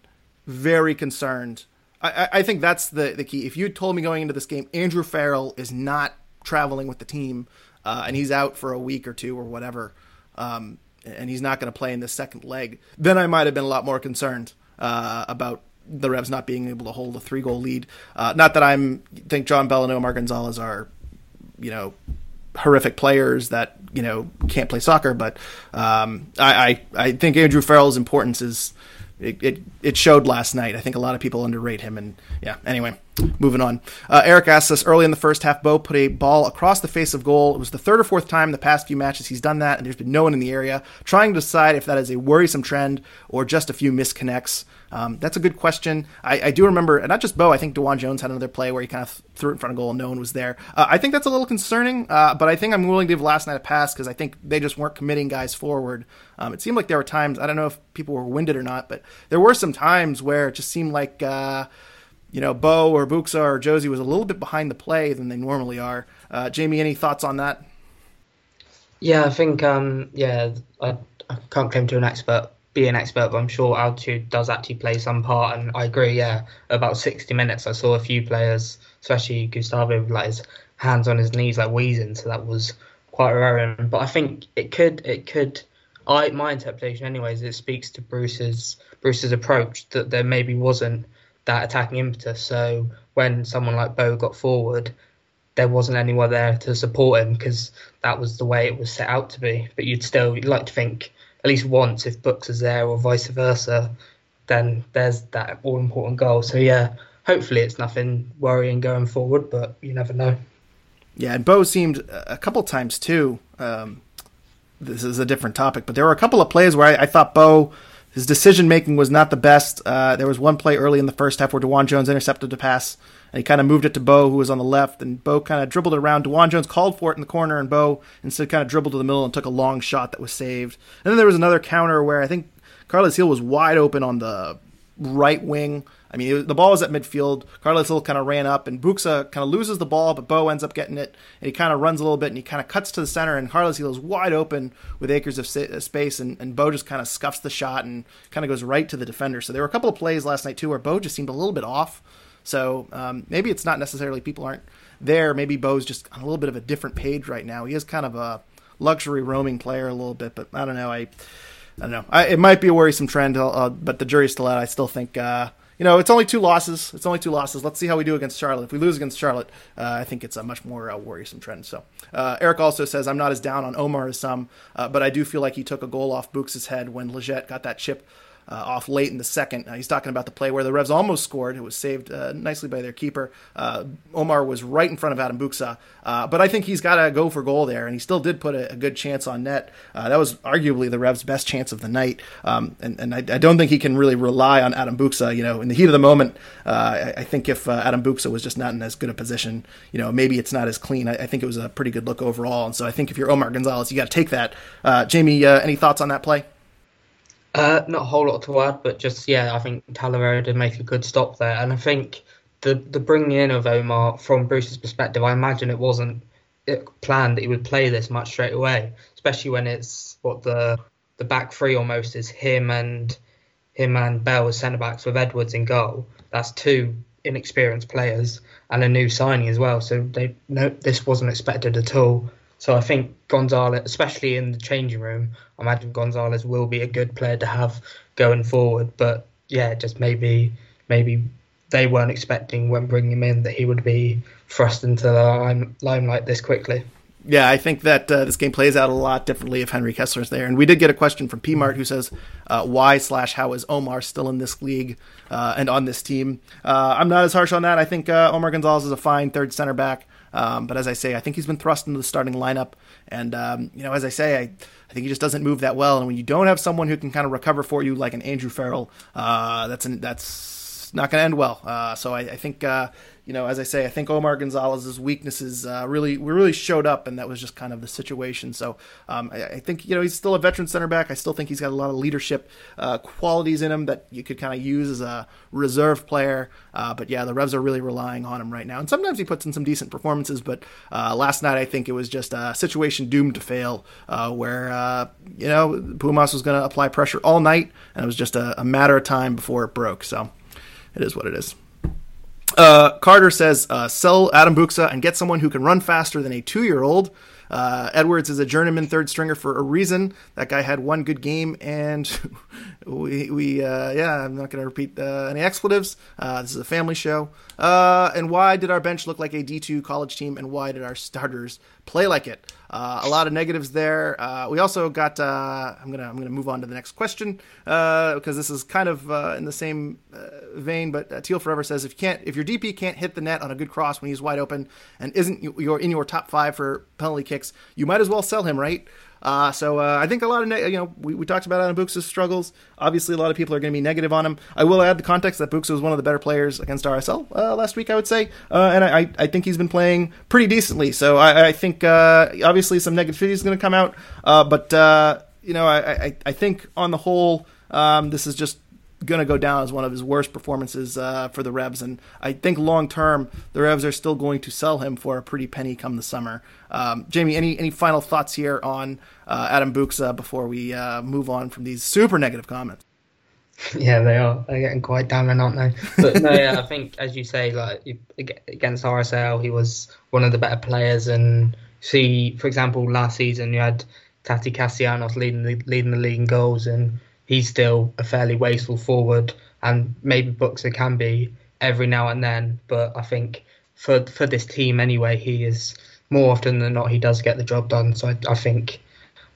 very concerned. I, I think that's the the key. If you told me going into this game, Andrew Farrell is not traveling with the team uh, and he's out for a week or two or whatever, um, and he's not going to play in the second leg, then I might have been a lot more concerned uh, about the Revs not being able to hold a three goal lead. Uh, not that I'm think John Bell and Omar Gonzalez are, you know, horrific players that you know can't play soccer. But um, I, I I think Andrew Farrell's importance is it, it, it showed last night. I think a lot of people underrate him. And yeah, anyway, moving on. Uh, Eric asks us early in the first half, Bo put a ball across the face of goal. It was the third or fourth time in the past few matches he's done that, and there's been no one in the area. Trying to decide if that is a worrisome trend or just a few misconnects. Um, that's a good question. I, I, do remember, and not just Bo, I think DeJuan Jones had another play where he kind of threw it in front of goal and no one was there. Uh, I think that's a little concerning, uh, but I think I'm willing to give last night a pass because I think they just weren't committing guys forward. Um, it seemed like there were times, I don't know if people were winded or not, but there were some times where it just seemed like, uh, you know, Bo or Buksa or Jozy was a little bit behind the play than they normally are. Uh, Jamie, any thoughts on that? Yeah, I think, um, yeah, I, I can't claim to an expert be an expert, but I'm sure altitude does actually play some part. And I agree, yeah, about 60 minutes, I saw a few players, especially Gustavo, with like his hands on his knees, like wheezing. So that was quite worrying. But I think it could, it could. I my interpretation, anyways, it speaks to Bruce's Bruce's approach that there maybe wasn't that attacking impetus. So when someone like Bo got forward, there wasn't anyone there to support him because that was the way it was set out to be. But you'd still you'd like to think at least once if Books is there or vice versa, then there's that all important goal. So yeah, hopefully it's nothing worrying going forward, but you never know. Yeah, and Bo seemed a couple times too. Um, this is a different topic, but there were a couple of plays where I, I thought Bo his decision making was not the best. Uh, there was one play early in the first half where DeJuan Jones intercepted a pass he kind of moved it to Bo, who was on the left, and Bo kind of dribbled around. DeJuan Jones called for it in the corner, and Bo instead kind of dribbled to the middle and took a long shot that was saved. And then there was another counter where I think Carles Gil was wide open on the right wing. I mean, was, the ball was at midfield. Carles Gil kind of ran up, and Buksa kind of loses the ball, but Bo ends up getting it, and he kind of runs a little bit, and he kind of cuts to the center, and Carles Gil is wide open with acres of uh, space, and, and Bo just kind of scuffs the shot and kind of goes right to the defender. So there were a couple of plays last night, too, where Bo just seemed a little bit off. So um, maybe it's not necessarily people aren't there. Maybe Bo's just on a little bit of a different page right now. He is kind of a luxury roaming player a little bit, but I don't know. I, I don't know. I, it might be a worrisome trend, uh, but the jury's still out. I still think. Uh, you know, it's only two losses. It's only two losses. Let's see how we do against Charlotte. If we lose against Charlotte, uh, I think it's a much more uh, worrisome trend. So, uh, Eric also says, I'm not as down on Omar as some, uh, but I do feel like he took a goal off Books' head when Lletget got that chip uh, off late in the second. Uh, he's talking about the play where the Revs almost scored. It was saved uh, nicely by their keeper. Uh, Omar was right in front of Adam Buksa, uh, but I think he's got to go for goal there, and he still did put a, a good chance on net. Uh, that was arguably the Revs' best chance of the night, um, and, and I, I, don't think he can really rely on Adam Buksa. You know, in the heat of the moment, I, I, think if Adam Buksa was just not in as good a position, you know, maybe it's not as clean. I, I, think it was a pretty good look overall, and so I think if you're Omar Gonzalez, you got to take that. Jamie, any thoughts on that play? Uh, not a whole lot to add, but just yeah, I think Talavera did make a good stop there, and I think the the bringing in of Omar from Bruce's perspective, I imagine it wasn't planned that he would play this much straight away, especially when it's what the the back three almost is him and him and Bell as centre backs with Edwards in goal. That's two inexperienced players and a new signing as well. So they no, this wasn't expected at all. So I think Gonzalez, especially in the changing room, I imagine Gonzalez will be a good player to have going forward. But yeah, just maybe maybe they weren't expecting when bringing him in that he would be thrust into the lime, limelight this quickly. Yeah, I think that uh, this game plays out a lot differently if Henry Kessler's there. And we did get a question from PMart who says, uh, "Why slash how is Omar still in this league uh, and on this team?" Uh, I'm not as harsh on that. I think uh, Omar Gonzalez is a fine third center back. Um, but as I say, I think he's been thrust into the starting lineup. And, um, you know, as I say, I, I think he just doesn't move that well. And when you don't have someone who can kind of recover for you, like an Andrew Farrell, uh, that's, an, that's not going to end well. Uh, so I, I think, uh, you know, as I say, I think Omar Gonzalez's weaknesses uh, really really showed up, and that was just kind of the situation. So um, I, I, think you know he's still a veteran center back. I still think he's got a lot of leadership uh, qualities in him that you could kind of use as a reserve player. Uh, but yeah, the Revs are really relying on him right now, and sometimes he puts in some decent performances. But uh, last night, I think it was just a situation doomed to fail, where you know Pumas was going to apply pressure all night, and it was just a, a matter of time before it broke. So it is what it is. Uh, Carter says, uh, sell Adam Buksa and get someone who can run faster than a two year old. Uh, Edwards is a journeyman third stringer for a reason. That guy had one good game, and we, we uh, yeah, I'm not going to repeat uh, any expletives. Uh, this is a family show. And why did our bench look like a D2 college team, and why did our starters play like it? Uh, a lot of negatives there. Uh, we also got. Uh, I'm gonna I'm gonna move on to the next question because uh, this is kind of uh, in the same vein. But Teal Forever says if you can't if your DP can't hit the net on a good cross when he's wide open and isn't you're in your top five for penalty kicks, you might as well sell him, right? Uh, so uh, I think a lot of ne- you know we, we talked about Adam Buksa's struggles. Obviously, a lot of people are going to be negative on him. I will add the context that Buksa was one of the better players against RSL uh, last week. I would say, uh, and I, I think he's been playing pretty decently. So I, I think uh, obviously some negativity is going to come out, uh, but you know I, I, I think on the whole um, this is just going to go down as one of his worst performances uh, for the Revs. And I think long term, the Revs are still going to sell him for a pretty penny come the summer. Um, Jamie, any any final thoughts here on uh, Adam Buksa before we uh, move on from these super negative comments? Yeah, they are. They're getting quite down, aren't they? But no, yeah, I think as you say, like against RSL, he was one of the better players. And see, for example, last season you had Tati Castellanos leading the leading the league in goals, and he's still a fairly wasteful forward, and maybe Buksa can be every now and then. But I think for for this team anyway, he is more often than not he does get the job done. So I, I think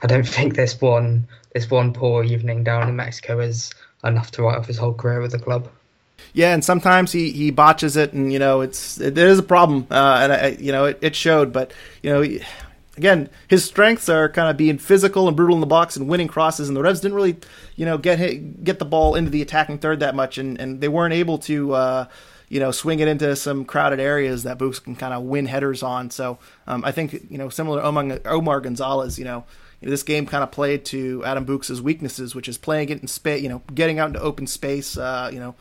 I don't think this one this one poor evening down in Mexico is enough to write off his whole career with the club. Yeah, and sometimes he, he botches it, and you know it's it, a problem, uh, and I, you know it, it showed. But you know again, his strengths are kind of being physical and brutal in the box and winning crosses, and the Revs didn't really, you know, get hit, get the ball into the attacking third that much, and, and they weren't able to, uh, you know, swing it into some crowded areas that Books can kind of win headers on. So um, I think, you know, similar Omar, Omar Gonzalez, you know, this game kind of played to Adam Books' weaknesses, which is playing it in space, you know, getting out into open space, uh, you know,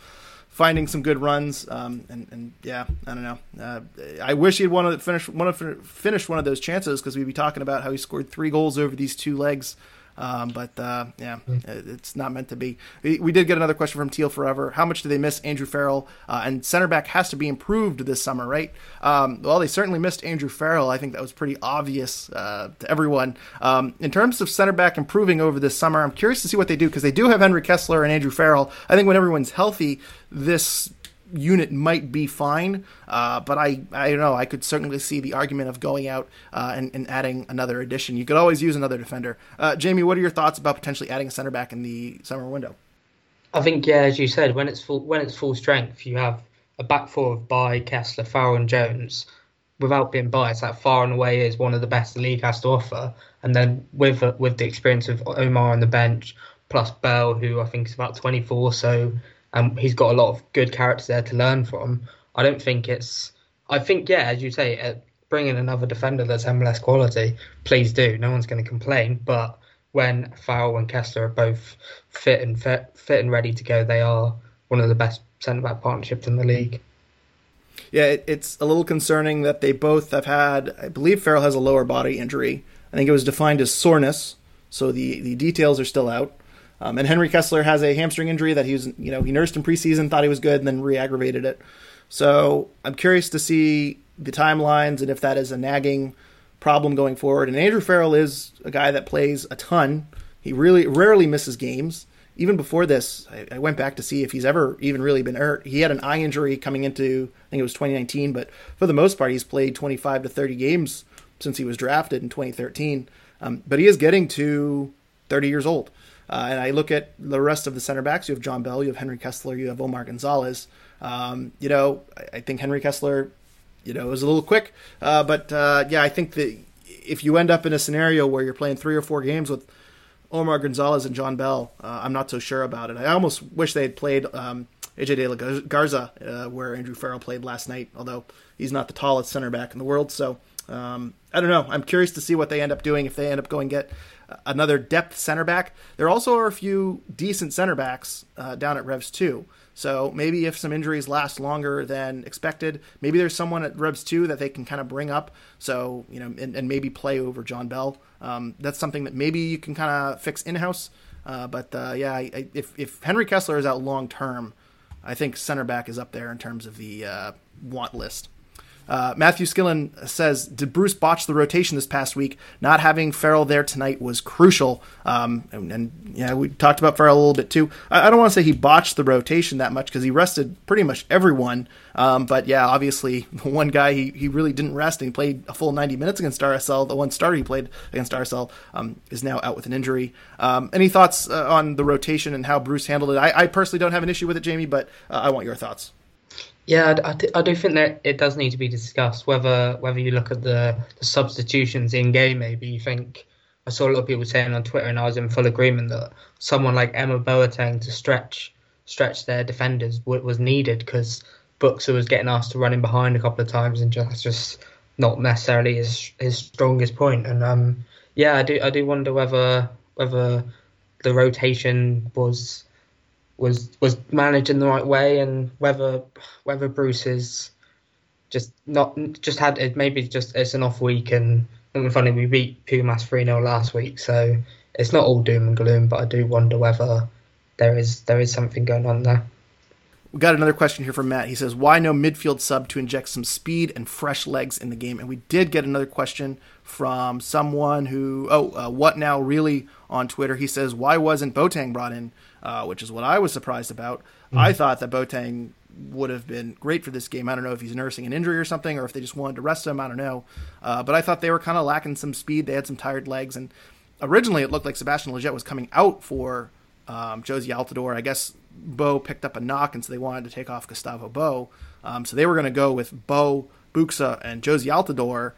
finding some good runs. Um, and, and yeah, I don't know. Uh, I wish he'd wanted to finish one of finish one of those chances because we'd be talking about how he scored three goals over these two legs um, but uh, yeah, it's not meant to be. We did get another question from Teal Forever. How much do they miss Andrew Farrell? Uh, and center back has to be improved this summer, right? Um, well, they certainly missed Andrew Farrell. I think that was pretty obvious uh, to everyone. Um, in terms of center back improving over this summer, I'm curious to see what they do because they do have Henry Kessler and Andrew Farrell. I think when everyone's healthy, this unit might be fine, uh, but I I don't know. I could certainly see the argument of going out uh, and, and, adding another addition. You could always use another defender. Uh, Jamie, what are your thoughts about potentially adding a center back in the summer window? I think yeah, as you said, when it's full when it's full strength, you have a back four of Bye Kessler, Farrell, and Jones. Without being biased, that far and away is one of the best the league has to offer. And then with with the experience of Omar on the bench, plus Bell, who I think is about 24, so and he's got a lot of good characters there to learn from. I don't think it's. I think yeah, as you say, uh, another defender that's MLS quality. Please do. No one's going to complain. But when Farrell and Kessler are both fit and fit, fit and ready to go, they are one of the best centre back partnerships in the league. Yeah, it, it's a little concerning that they both have had. I believe Farrell has a lower body injury. I think it was defined as soreness, so the the details are still out. Um, and Henry Kessler has a hamstring injury that he was, you know, he nursed in preseason, thought he was good, and then re-aggravated it. So I'm curious to see the timelines and if that is a nagging problem going forward. And Andrew Farrell is a guy that plays a ton. He really rarely misses games. Even before this, I, I went back to see if he's ever even really been hurt. He had an eye injury coming into, I think it was 2019, but for the most part, he's played 25 to 30 games since he was drafted in 2013. Um, but he is getting to 30 years old. Uh, and I look at the rest of the center backs. You have John Bell, you have Henry Kessler, you have Omar Gonzalez. Um, you know, I, I, think Henry Kessler, you know, is a little quick. Uh, but uh, yeah, I think that if you end up in a scenario where you're playing three or four games with Omar Gonzalez and John Bell, uh, I'm not so sure about it. I almost wish they had played um, AJ De La Garza, uh, where Andrew Farrell played last night, although he's not the tallest center back in the world. So um, I don't know. I'm curious to see what they end up doing if they end up going get another depth center back. There also are a few decent center backs uh, down at Revs 2. So maybe if some injuries last longer than expected, maybe there's someone at Revs 2 that they can kind of bring up. So, you know, and, and maybe play over John Bell. Um, that's something that maybe you can kind of fix in house. Uh, but uh, yeah, I, if, if Henry Kessler is out long term, I think center back is up there in terms of the uh, want list. Uh, Matthew Skillen says, "Did Bruce botch the rotation this past week? Not having Farrell there tonight was crucial." Um, and, and, yeah, we talked about Farrell a little bit too. I, I don't want to say he botched the rotation that much because he rested pretty much everyone. Um, but yeah, obviously, one guy he, he really didn't rest and he played a full 90 minutes against RSL. The one starter he played against RSL um, is now out with an injury. Um, any thoughts uh, on the rotation and how Bruce handled it? I, I, personally don't have an issue with it, Jamie, but uh, I want your thoughts. Yeah, I, I, do think that it does need to be discussed. Whether whether you look at the, the substitutions in game, maybe you think I saw a lot of people saying on Twitter, and I was in full agreement that someone like Emma Boateng to stretch stretch their defenders was needed because Buksa was getting asked to run in behind a couple of times, and just just not necessarily his his strongest point. And um, yeah, I do I do wonder whether whether the rotation was was was managed in the right way, and whether whether Bruce is just not just had it maybe just it's an off week and and funny we beat Pumas three 0 last week, so it's not all doom and gloom. But I do wonder whether there is there is something going on there. We got another question here from Matt. He says, "Why no midfield sub to inject some speed and fresh legs in the game?" And we did get another question from someone who, oh, uh, what now really on Twitter? He says, "Why wasn't Boateng brought in?" Uh, which is what I was surprised about. Mm. I thought that Boateng would have been great for this game. I don't know if he's nursing an injury or something, or if they just wanted to rest him. I don't know. Uh, but I thought they were kind of lacking some speed. They had some tired legs, and originally it looked like Sebastian Lletget was coming out for um, Jozy Altidore. I guess Bo picked up a knock, and so they wanted to take off Gustavo Bo. Um, so they were going to go with Bo, Buksa, and Jozy Altidore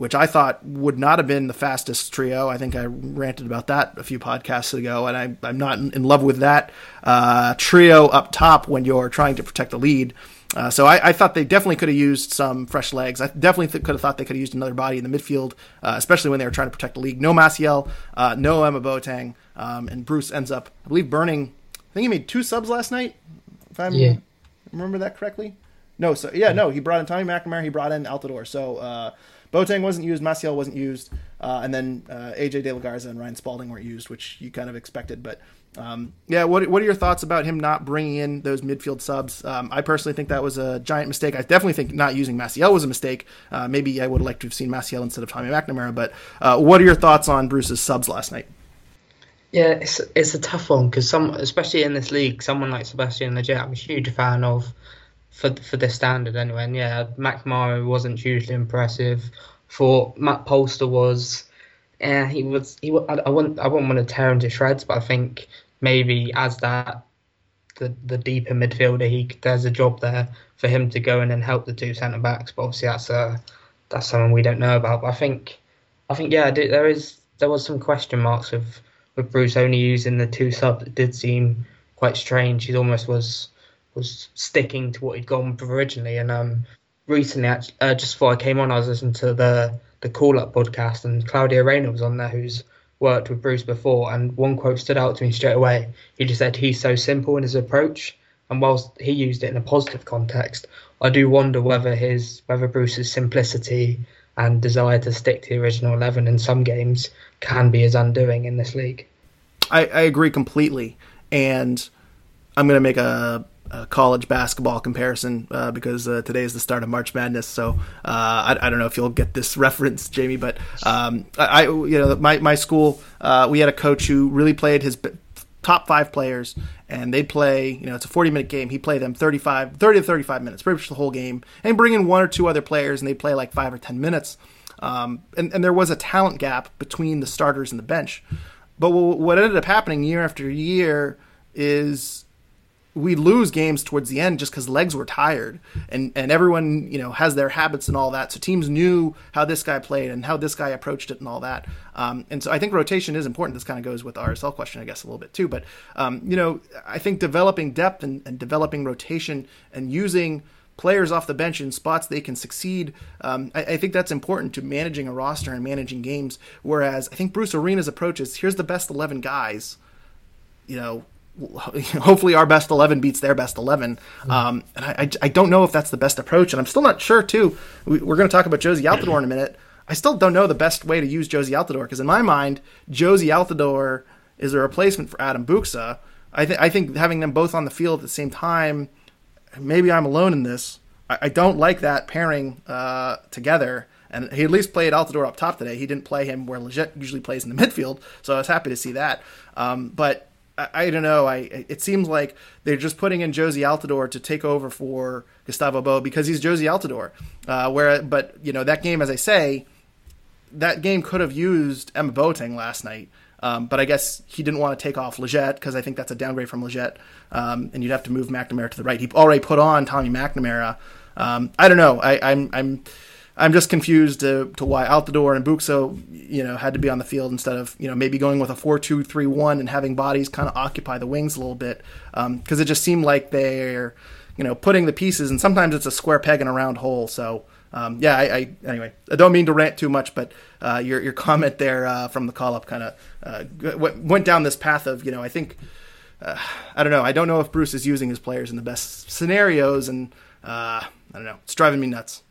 which I thought would not have been the fastest trio. I think I ranted about that a few podcasts ago, and I, am not in love with that uh, trio up top when you're trying to protect the lead. Uh, so I, I, thought they definitely could have used some fresh legs. I definitely th- could have thought they could have used another body in the midfield, uh, especially when they were trying to protect the league. No Maciel, uh, no Emma Boateng, um, and Bruce ends up, I believe, burning. I think he made two subs last night, if I yeah. remember that correctly. No, so yeah, no, he brought in Tommy McNamara, he brought in Altidore. So uh, Boateng wasn't used, Maciel wasn't used, uh, and then uh, AJ De La Garza and Ryan Spaulding weren't used, which you kind of expected. But um, yeah, what what are your thoughts about him not bringing in those midfield subs? Um, I personally think that was a giant mistake. I definitely think not using Maciel was a mistake. Uh, maybe I would have liked to have seen Maciel instead of Tommy McNamara. But uh, what are your thoughts on Bruce's subs last night? Yeah, it's it's a tough one because some, especially in this league, someone like Sebastian Lletget, I'm a huge fan of for for this standard anyway. And yeah, McNamara wasn't hugely impressive. For Matt Polster was, yeah, he was. He I, I wouldn't I wouldn't want to tear him to shreds, but I think maybe as that the the deeper midfielder, he there's a job there for him to go in and help the two centre backs. But obviously that's a that's something we don't know about. But I think I think yeah, there is there was some question marks with with Bruce only using the two subs. It did seem quite strange. He almost was was sticking to what he'd gone with originally. And um, recently, uh, just before I came on, I was listening to the the Call Up podcast, and Claudio Reyna was on there, who's worked with Bruce before. And one quote stood out to me straight away. He just said he's so simple in his approach, and whilst he used it in a positive context, I do wonder whether his whether Bruce's simplicity and desire to stick to the original eleven in some games can be his undoing in this league. I, I agree completely, and I'm going to make a uh, college basketball comparison uh, because uh, today is the start of March Madness. So uh, I, I, don't know if you'll get this reference, Jamie, but um, I, you know, my my school uh, we had a coach who really played his top five players, and they'd play. You know, it's a forty minute game. He played them 35, 30 to thirty five minutes, pretty much the whole game, and bring in one or two other players, and they play like five or ten minutes. Um, and, and there was a talent gap between the starters and the bench. But what ended up happening year after year is we lose games towards the end just because legs were tired and and everyone you know has their habits and all that. So teams knew how this guy played and how this guy approached it and all that. Um, and so I think rotation is important. This kind of goes with the RSL question I guess a little bit too. But um, you know I think developing depth and, and, developing rotation and using players off the bench in spots they can succeed um, I, I think that's important to managing a roster and managing games. Whereas I think Bruce Arena's approach is here's the best 11 guys you know hopefully our best 11 beats their best 11 um, and I, I, don't know if that's the best approach and i'm still not sure too we, are going to talk about jozy altidore in a minute i still don't know the best way to use jozy altidore because in my mind jozy altidore is a replacement for adam buksa I, th- I think having them both on the field at the same time maybe i'm alone in this I, I don't like that pairing uh, together. And he at least played Altidore up top today. He didn't play him where Lletget usually plays in the midfield, so I was happy to see that. Um, but I, I, don't know. I it seems like they're just putting in Jozy Altidore to take over for Gustavo Bo because he's Jozy Altidore. Uh, where, but you know that game, as I say, that game could have used Emma Boateng last night. Um, but I guess he didn't want to take off Lletget because I think that's a downgrade from Lletget, um, and you'd have to move McNamara to the right. He already put on Tommy McNamara. Um, I don't know. I, I'm I'm I'm just confused to, to why Altidore and Buksa, you know, had to be on the field instead of you know maybe going with a four-two-three-one and having bodies kind of occupy the wings a little bit because um, it just seemed like they're you know putting the pieces and sometimes it's a square peg in a round hole. So um, yeah, I, I, anyway, I don't mean to rant too much, but uh, your your comment there uh, from the call up kind of uh, went down this path of you know I think uh, I don't know I don't know if Bruce is using his players in the best scenarios and uh, I don't know it's driving me nuts.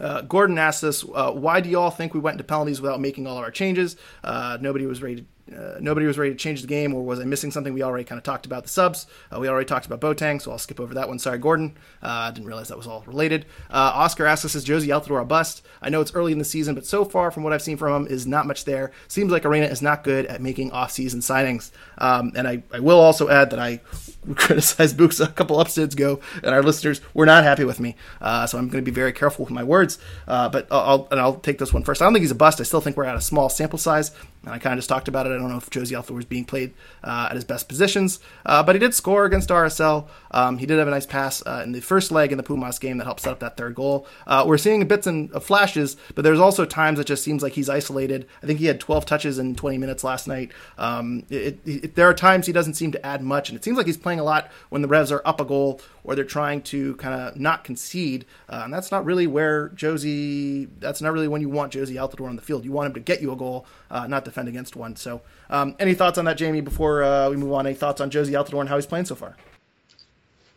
Uh, Gordon asked us, "Why do you all think we went into penalties without making all of our changes? nobody was ready uh, nobody was ready to change the game, or was I missing something? We already kind of talked about the subs. Uh, we already talked about Boateng, so I'll skip over that one. Sorry, Gordon. Uh, I didn't realize that was all related. Uh, Oscar asks us, is Jozy Altidore a bust? I know it's early in the season, but so far from what I've seen from him is not much there. Seems like Arena is not good at making off-season signings. Um, and I, I will also add that I criticized Books a couple episodes ago, and our listeners were not happy with me. Uh, so I'm going to be very careful with my words. Uh, but I'll, and I'll take this one first. I don't think he's a bust. I still think we're at a small sample size. And I kind of just talked about it. I don't know if Jozy Altidore was being played uh, at his best positions, uh, but he did score against RSL. Um, he did have a nice pass uh, in the first leg in the Pumas game that helped set up that third goal. Uh, we're seeing bits and flashes, but there's also times it just seems like he's isolated. I think he had 12 touches in 20 minutes last night. Um, it, it, there are times he doesn't seem to add much, and it seems like he's playing a lot when the Revs are up a goal or they're trying to kind of not concede. Uh, and that's not really where Jozy, That's not really when you want Jozy Altidore on the field. You want him to get you a goal, uh, not defend against one. So, um, any thoughts on that, Jamie? Before uh, we move on, any thoughts on Jozy Altidore and how he's playing so far?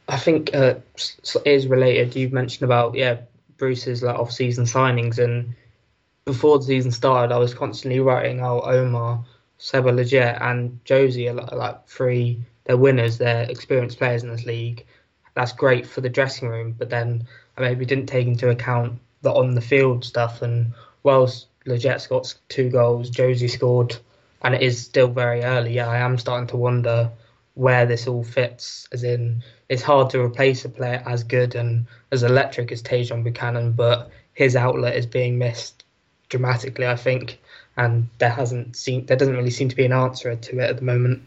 I think uh, is related. You've mentioned about yeah Bruce's like off-season signings, and before the season started, I was constantly writing out Omar, Seba Lletget, and Jozy are like three. They're winners. They're experienced players in this league that's great for the dressing room. But then I maybe didn't take into account the on the field stuff. And whilst Lletget's got two goals, Jozy scored, and it is still very early. Yeah, I am starting to wonder where this all fits. As in, it's hard to replace a player as good and as electric as Tajon Buchanan, but his outlet is being missed dramatically. I think, and there hasn't seen there doesn't really seem to be an answer to it at the moment.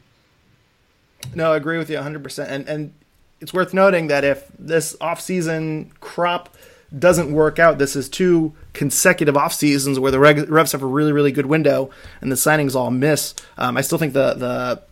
No, I agree with you 100%. And and it's worth noting that if this offseason crop doesn't work out, this is two consecutive off seasons where the Revs have a really, really good window and the signings all miss. Um, I still think the the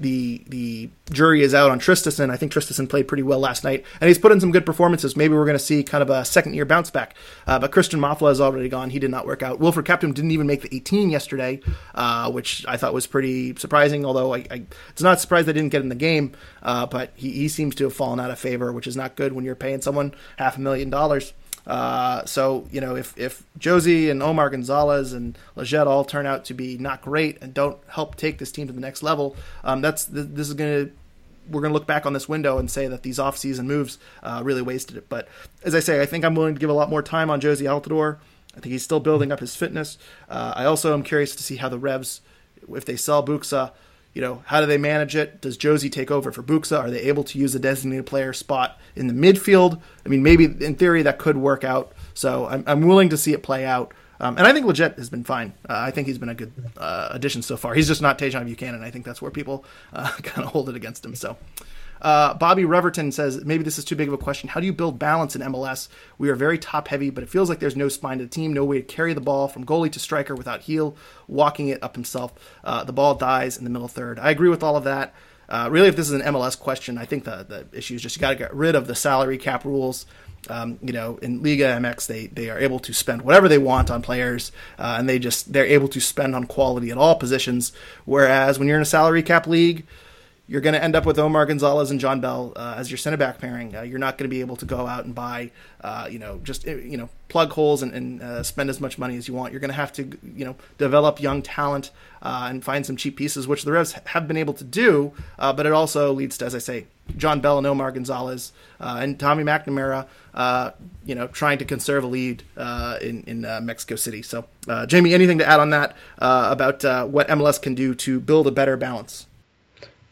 the the jury is out on Traustason. I think Traustason played pretty well last night, and he's put in some good performances. Maybe we're going to see kind of a second year bounce back. Uh, but Christian Mafla is already gone. He did not work out. Wilfried Kaptoum didn't even make the 18 yesterday, uh, which I thought was pretty surprising. Although I, I it's not surprised they didn't get in the game, uh, but he, he seems to have fallen out of favor, which is not good when you're paying someone half a million dollars. Uh, so you know if if Jozy and Omar Gonzalez and Lletget all turn out to be not great and don't help take this team to the next level, um, that's this is going to we're going to look back on this window and say that these off-season moves uh, really wasted it. But as I say, I think I'm willing to give a lot more time on Jozy Altidore. I think he's still building up his fitness. Uh, I also am curious to see how the Revs, if they sell Buksa, you know, how do they manage it? Does Jozy take over for Buksa? Are they able to use a designated player spot in the midfield? I mean, maybe in theory that could work out. So I'm, I'm willing to see it play out. Um, and I think Lletget has been fine. Uh, I think he's been a good uh, addition so far. He's just not Tajon Buchanan. I think that's where people uh, kind of hold it against him. So uh, Bobby Reverton says maybe this is too big of a question. How do you build balance in MLS? We are very top heavy, but it feels like there's no spine to the team, no way to carry the ball from goalie to striker without heel walking it up himself. Uh, the ball dies in the middle third. I agree with all of that. Uh, really, if this is an MLS question, I think the the issue is just you got to get rid of the salary cap rules. Um, you know, in Liga MX, they they are able to spend whatever they want on players, uh, and they just they're able to spend on quality at all positions. Whereas when you're in a salary cap league, you're going to end up with Omar Gonzalez and John Bell uh, as your center back pairing. Uh, you're not going to be able to go out and buy, uh, you know, just uh, you know, plug holes and, and uh, spend as much money as you want. You're going to have to, you know, develop young talent uh, and find some cheap pieces, which the Revs have been able to do. but it also leads to, as I say, John Bell and Omar Gonzalez and Tommy McNamara, you know, trying to conserve a lead in in Mexico City. So, Jamie, anything to add on that about what MLS can do to build a better balance?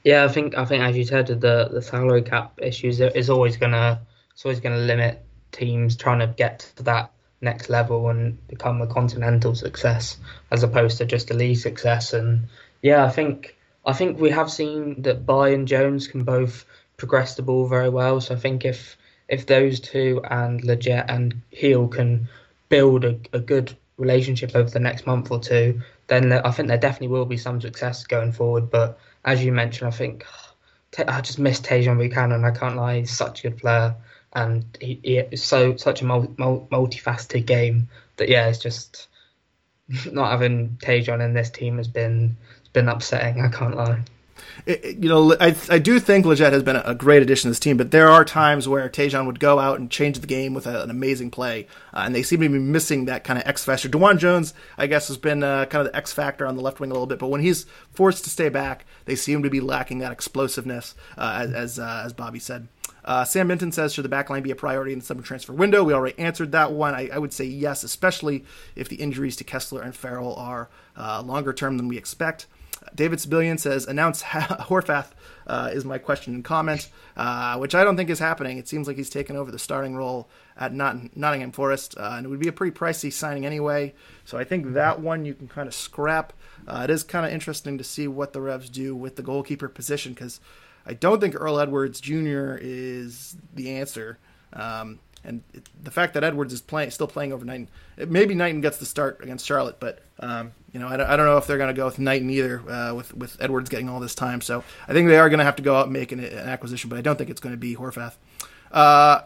Yeah, I think I think as you said, the the salary cap issues is always gonna it's always gonna limit teams trying to get to that next level and become a continental success as opposed to just a league success. And yeah, I think I think we have seen that Bye and Jones can both progress the ball very well. So I think if if those two and Lletget and Gil can build a, a good relationship over the next month or two, then I think there definitely will be some success going forward. But as you mentioned, I think I just miss Tajon Buchanan. I can't lie, he's such a good player, and he, he is so such a multi, multifaceted game that yeah, it's just not having Tajon in this team has been been upsetting. I can't lie it, you know, I, I do think Lletget has been a great addition to this team, but there are times where Tajon would go out and change the game with a, an amazing play, uh, and they seem to be missing that kind of X factor. DeJuan Jones, I guess, has been uh, kind of the X factor on the left wing a little bit, but when he's forced to stay back, they seem to be lacking that explosiveness, uh, as as, uh, as Bobby said. Uh, Sam Minton says, should the backline be a priority in the summer transfer window? We already answered that one. I, I would say yes, especially if the injuries to Kessler and Farrell are uh, longer term than we expect. David Sibilian says, announce Horvath uh, is my question and comment, uh, which I don't think is happening. It seems like he's taken over the starting role at Not- Nottingham Forest, uh, and it would be a pretty pricey signing anyway. So I think that one you can kind of scrap. Uh, it is kind of interesting to see what the Revs do with the goalkeeper position because I don't think Earl Edwards Jr. is the answer. Um, and it, the fact that Edwards is playing, still playing over Knighton, maybe Knighton gets the start against Charlotte, but um, you know I don't, I don't, know if they're going to go with Knighton either, uh, with with Edwards getting all this time. So I think they are going to have to go out and make an, an, acquisition, but I don't think it's going to be Horvath. Uh,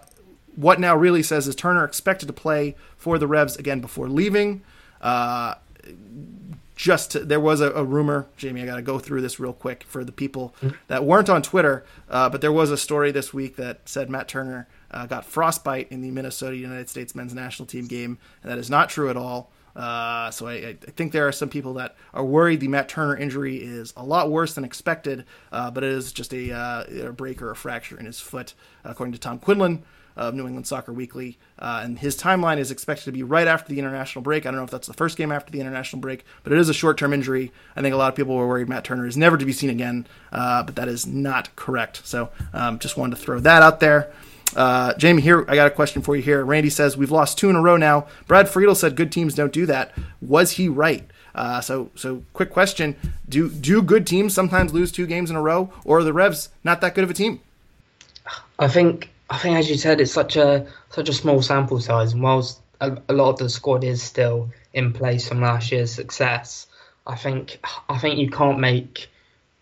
what now really says is Turner expected to play for the Revs again before leaving. Uh, just to, there was a, a, rumor, Jamie. I got to go through this real quick for the people mm-hmm. that weren't on Twitter, uh, but there was a story this week that said Matt Turner uh, got frostbite in the Minnesota United States men's national team game, and that is not true at all. Uh, so I, I, think there are some people that are worried the Matt Turner injury is a lot worse than expected, uh, but it is just a, uh, a, break or a fracture in his foot, according to Tom Quinlan of New England Soccer Weekly. Uh, and his timeline is expected to be right after the international break. I don't know if that's the first game after the international break, but it is a short term injury. I think a lot of people were worried Matt Turner is never to be seen again, uh, but that is not correct. So um, just wanted to throw that out there. Uh, Jamie, here I got a question for you. Here, Randy says we've lost two in a row now. Brad Friedel said good teams don't do that. Was he right? Uh, so, so quick question: Do do good teams sometimes lose two games in a row, or are the Revs not that good of a team? I think I think, as you said, it's such a such a small sample size, and whilst a, a lot of the squad is still in place from last year's success, I think I think you can't make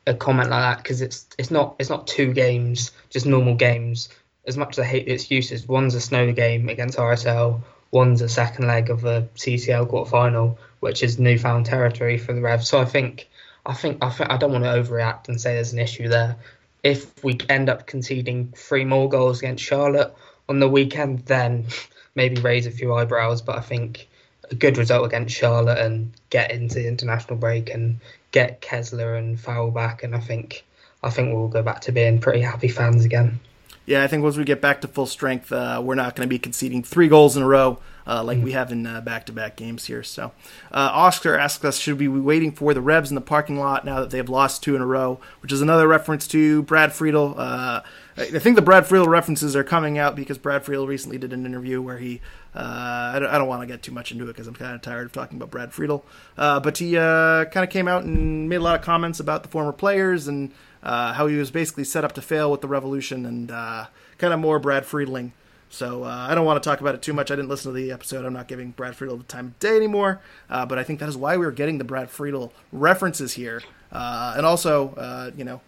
a comment like that because it's it's not it's not two games, just normal games as much as I hate the excuses, one's a snow game against RSL, one's a second leg of a CCL quarterfinal, which is newfound territory for the Revs. So I think, I think, I think I don't want to overreact and say there's an issue there. If we end up conceding three more goals against Charlotte on the weekend, then maybe raise a few eyebrows. But I think a good result against Charlotte and get into the international break and get Kessler and Farrell back, and I think I think we'll go back to being pretty happy fans again. Yeah, I think once we get back to full strength, uh, we're not going to be conceding three goals in a row uh, like mm-hmm. we have in uh, back-to-back games here. So, uh, Oscar asks us, should we be waiting for the Revs in the parking lot now that they have lost two in a row? Which is another reference to Brad Friedel. Uh, I think the Brad Friedel references are coming out because Brad Friedel recently did an interview where he, uh, I don't, don't want to get too much into it because I'm kind of tired of talking about Brad Friedel, but he kind of came out and made a lot of comments about the former players and uh, how he was basically set up to fail with the revolution and uh, kind of more Brad Friedling. So uh, I don't want to talk about it too much. I didn't listen to the episode. I'm not giving Brad Friedel the time of day anymore. Uh, but I think that is why we are getting the Brad Friedel references here. Uh, and also, uh, you know,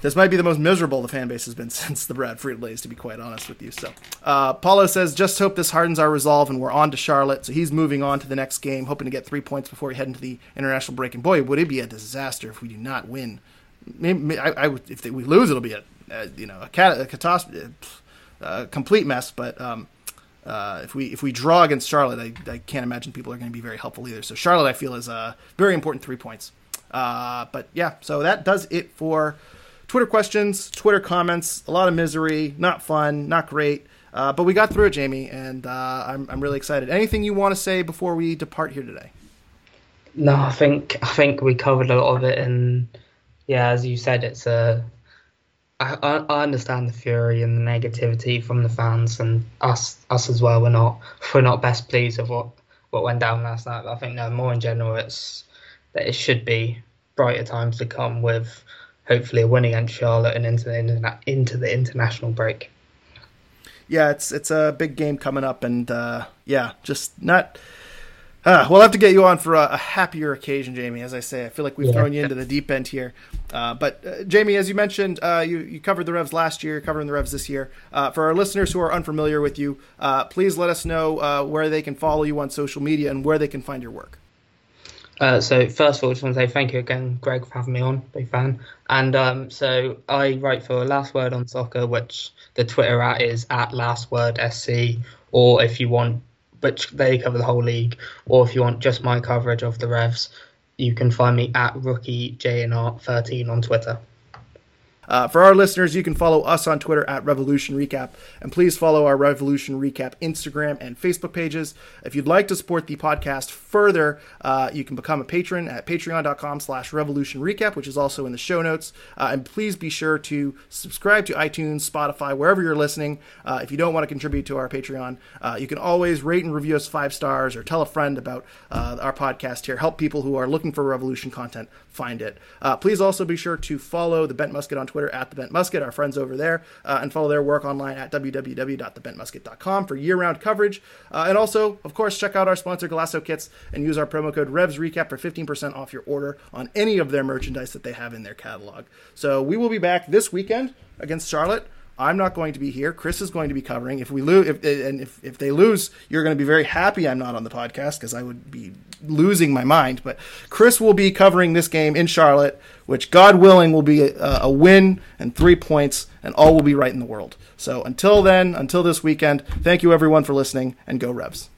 this might be the most miserable the fan base has been since the Brad Friedel days, to be quite honest with you. So, uh, Paulo says, just hope this hardens our resolve and we're on to Charlotte. So he's moving on to the next game, hoping to get three points before we head into the international break. And boy, would it be a disaster if we do not win maybe, I, I, if we lose, it'll be a, a you know a, cat, a catastrophe, a complete mess. But um, uh, if we if we draw against Charlotte, I, I can't imagine people are going to be very helpful either. So Charlotte, I feel, is a very important three points. Uh, but yeah, so that does it for Twitter questions, Twitter comments. A lot of misery, not fun, not great. Uh, but we got through it, Jamie, and uh, I'm I'm really excited. Anything you want to say before we depart here today? No, I think I think we covered a lot of it, and yeah, as you said, it's a I, I understand the fury and the negativity from the fans and us us as well. We're not we're not best pleased with what, what went down last night. But I think no more in general, it's that it should be brighter times to come with hopefully a win against Charlotte and into the into the international break. Yeah, it's it's a big game coming up, and uh, yeah, just not uh, we'll have to get you on for a, a, happier occasion, Jamie. As I say, I feel like we've yeah. thrown you into the deep end here. Uh, but uh, Jamie, as you mentioned, uh, you you covered the Revs last year, covering the Revs this year. Uh, for our listeners who are unfamiliar with you, uh, please let us know where they can follow you on social media and where they can find your work. so first of all, I just want to say thank you again, Greg, for having me on. Big fan. And um, so I write for Last Word on Soccer, which the Twitter at is at Last Word SC. Or if you want but they cover the whole league. Or if you want just my coverage of the Revs, you can find me at rookie JNR13 on Twitter. Uh, for our listeners, you can follow us on Twitter at Revolution Recap, and please follow our Revolution Recap Instagram and Facebook pages. If you'd like to support the podcast further, uh, you can become a patron at patreon.com slash revolution recap, which is also in the show notes. Uh, and please be sure to subscribe to iTunes, Spotify, wherever you're listening. Uh, if you don't want to contribute to our Patreon, uh, you can always rate and review us five stars or tell a friend about uh, our podcast here. Help people who are looking for Revolution content find it. please also be sure to follow the Bent Musket on Twitter Twitter at the Bent Musket, our friends over there, uh, and follow their work online at www.thebentmusket.com for year-round coverage. Uh, and also, of course, check out our sponsor Golaco Kits and use our promo code RevsRecap for 15% off your order on any of their merchandise that they have in their catalog. So we will be back this weekend against Charlotte. I'm not going to be here. Chris is going to be covering. If we lose, if, and if, if they lose, you're going to be very happy I'm not on the podcast because I would be losing my mind. But Chris will be covering this game in Charlotte, which God willing will be a, a win and three points, and all will be right in the world. So until then, until this weekend, thank you everyone for listening, and go Revs.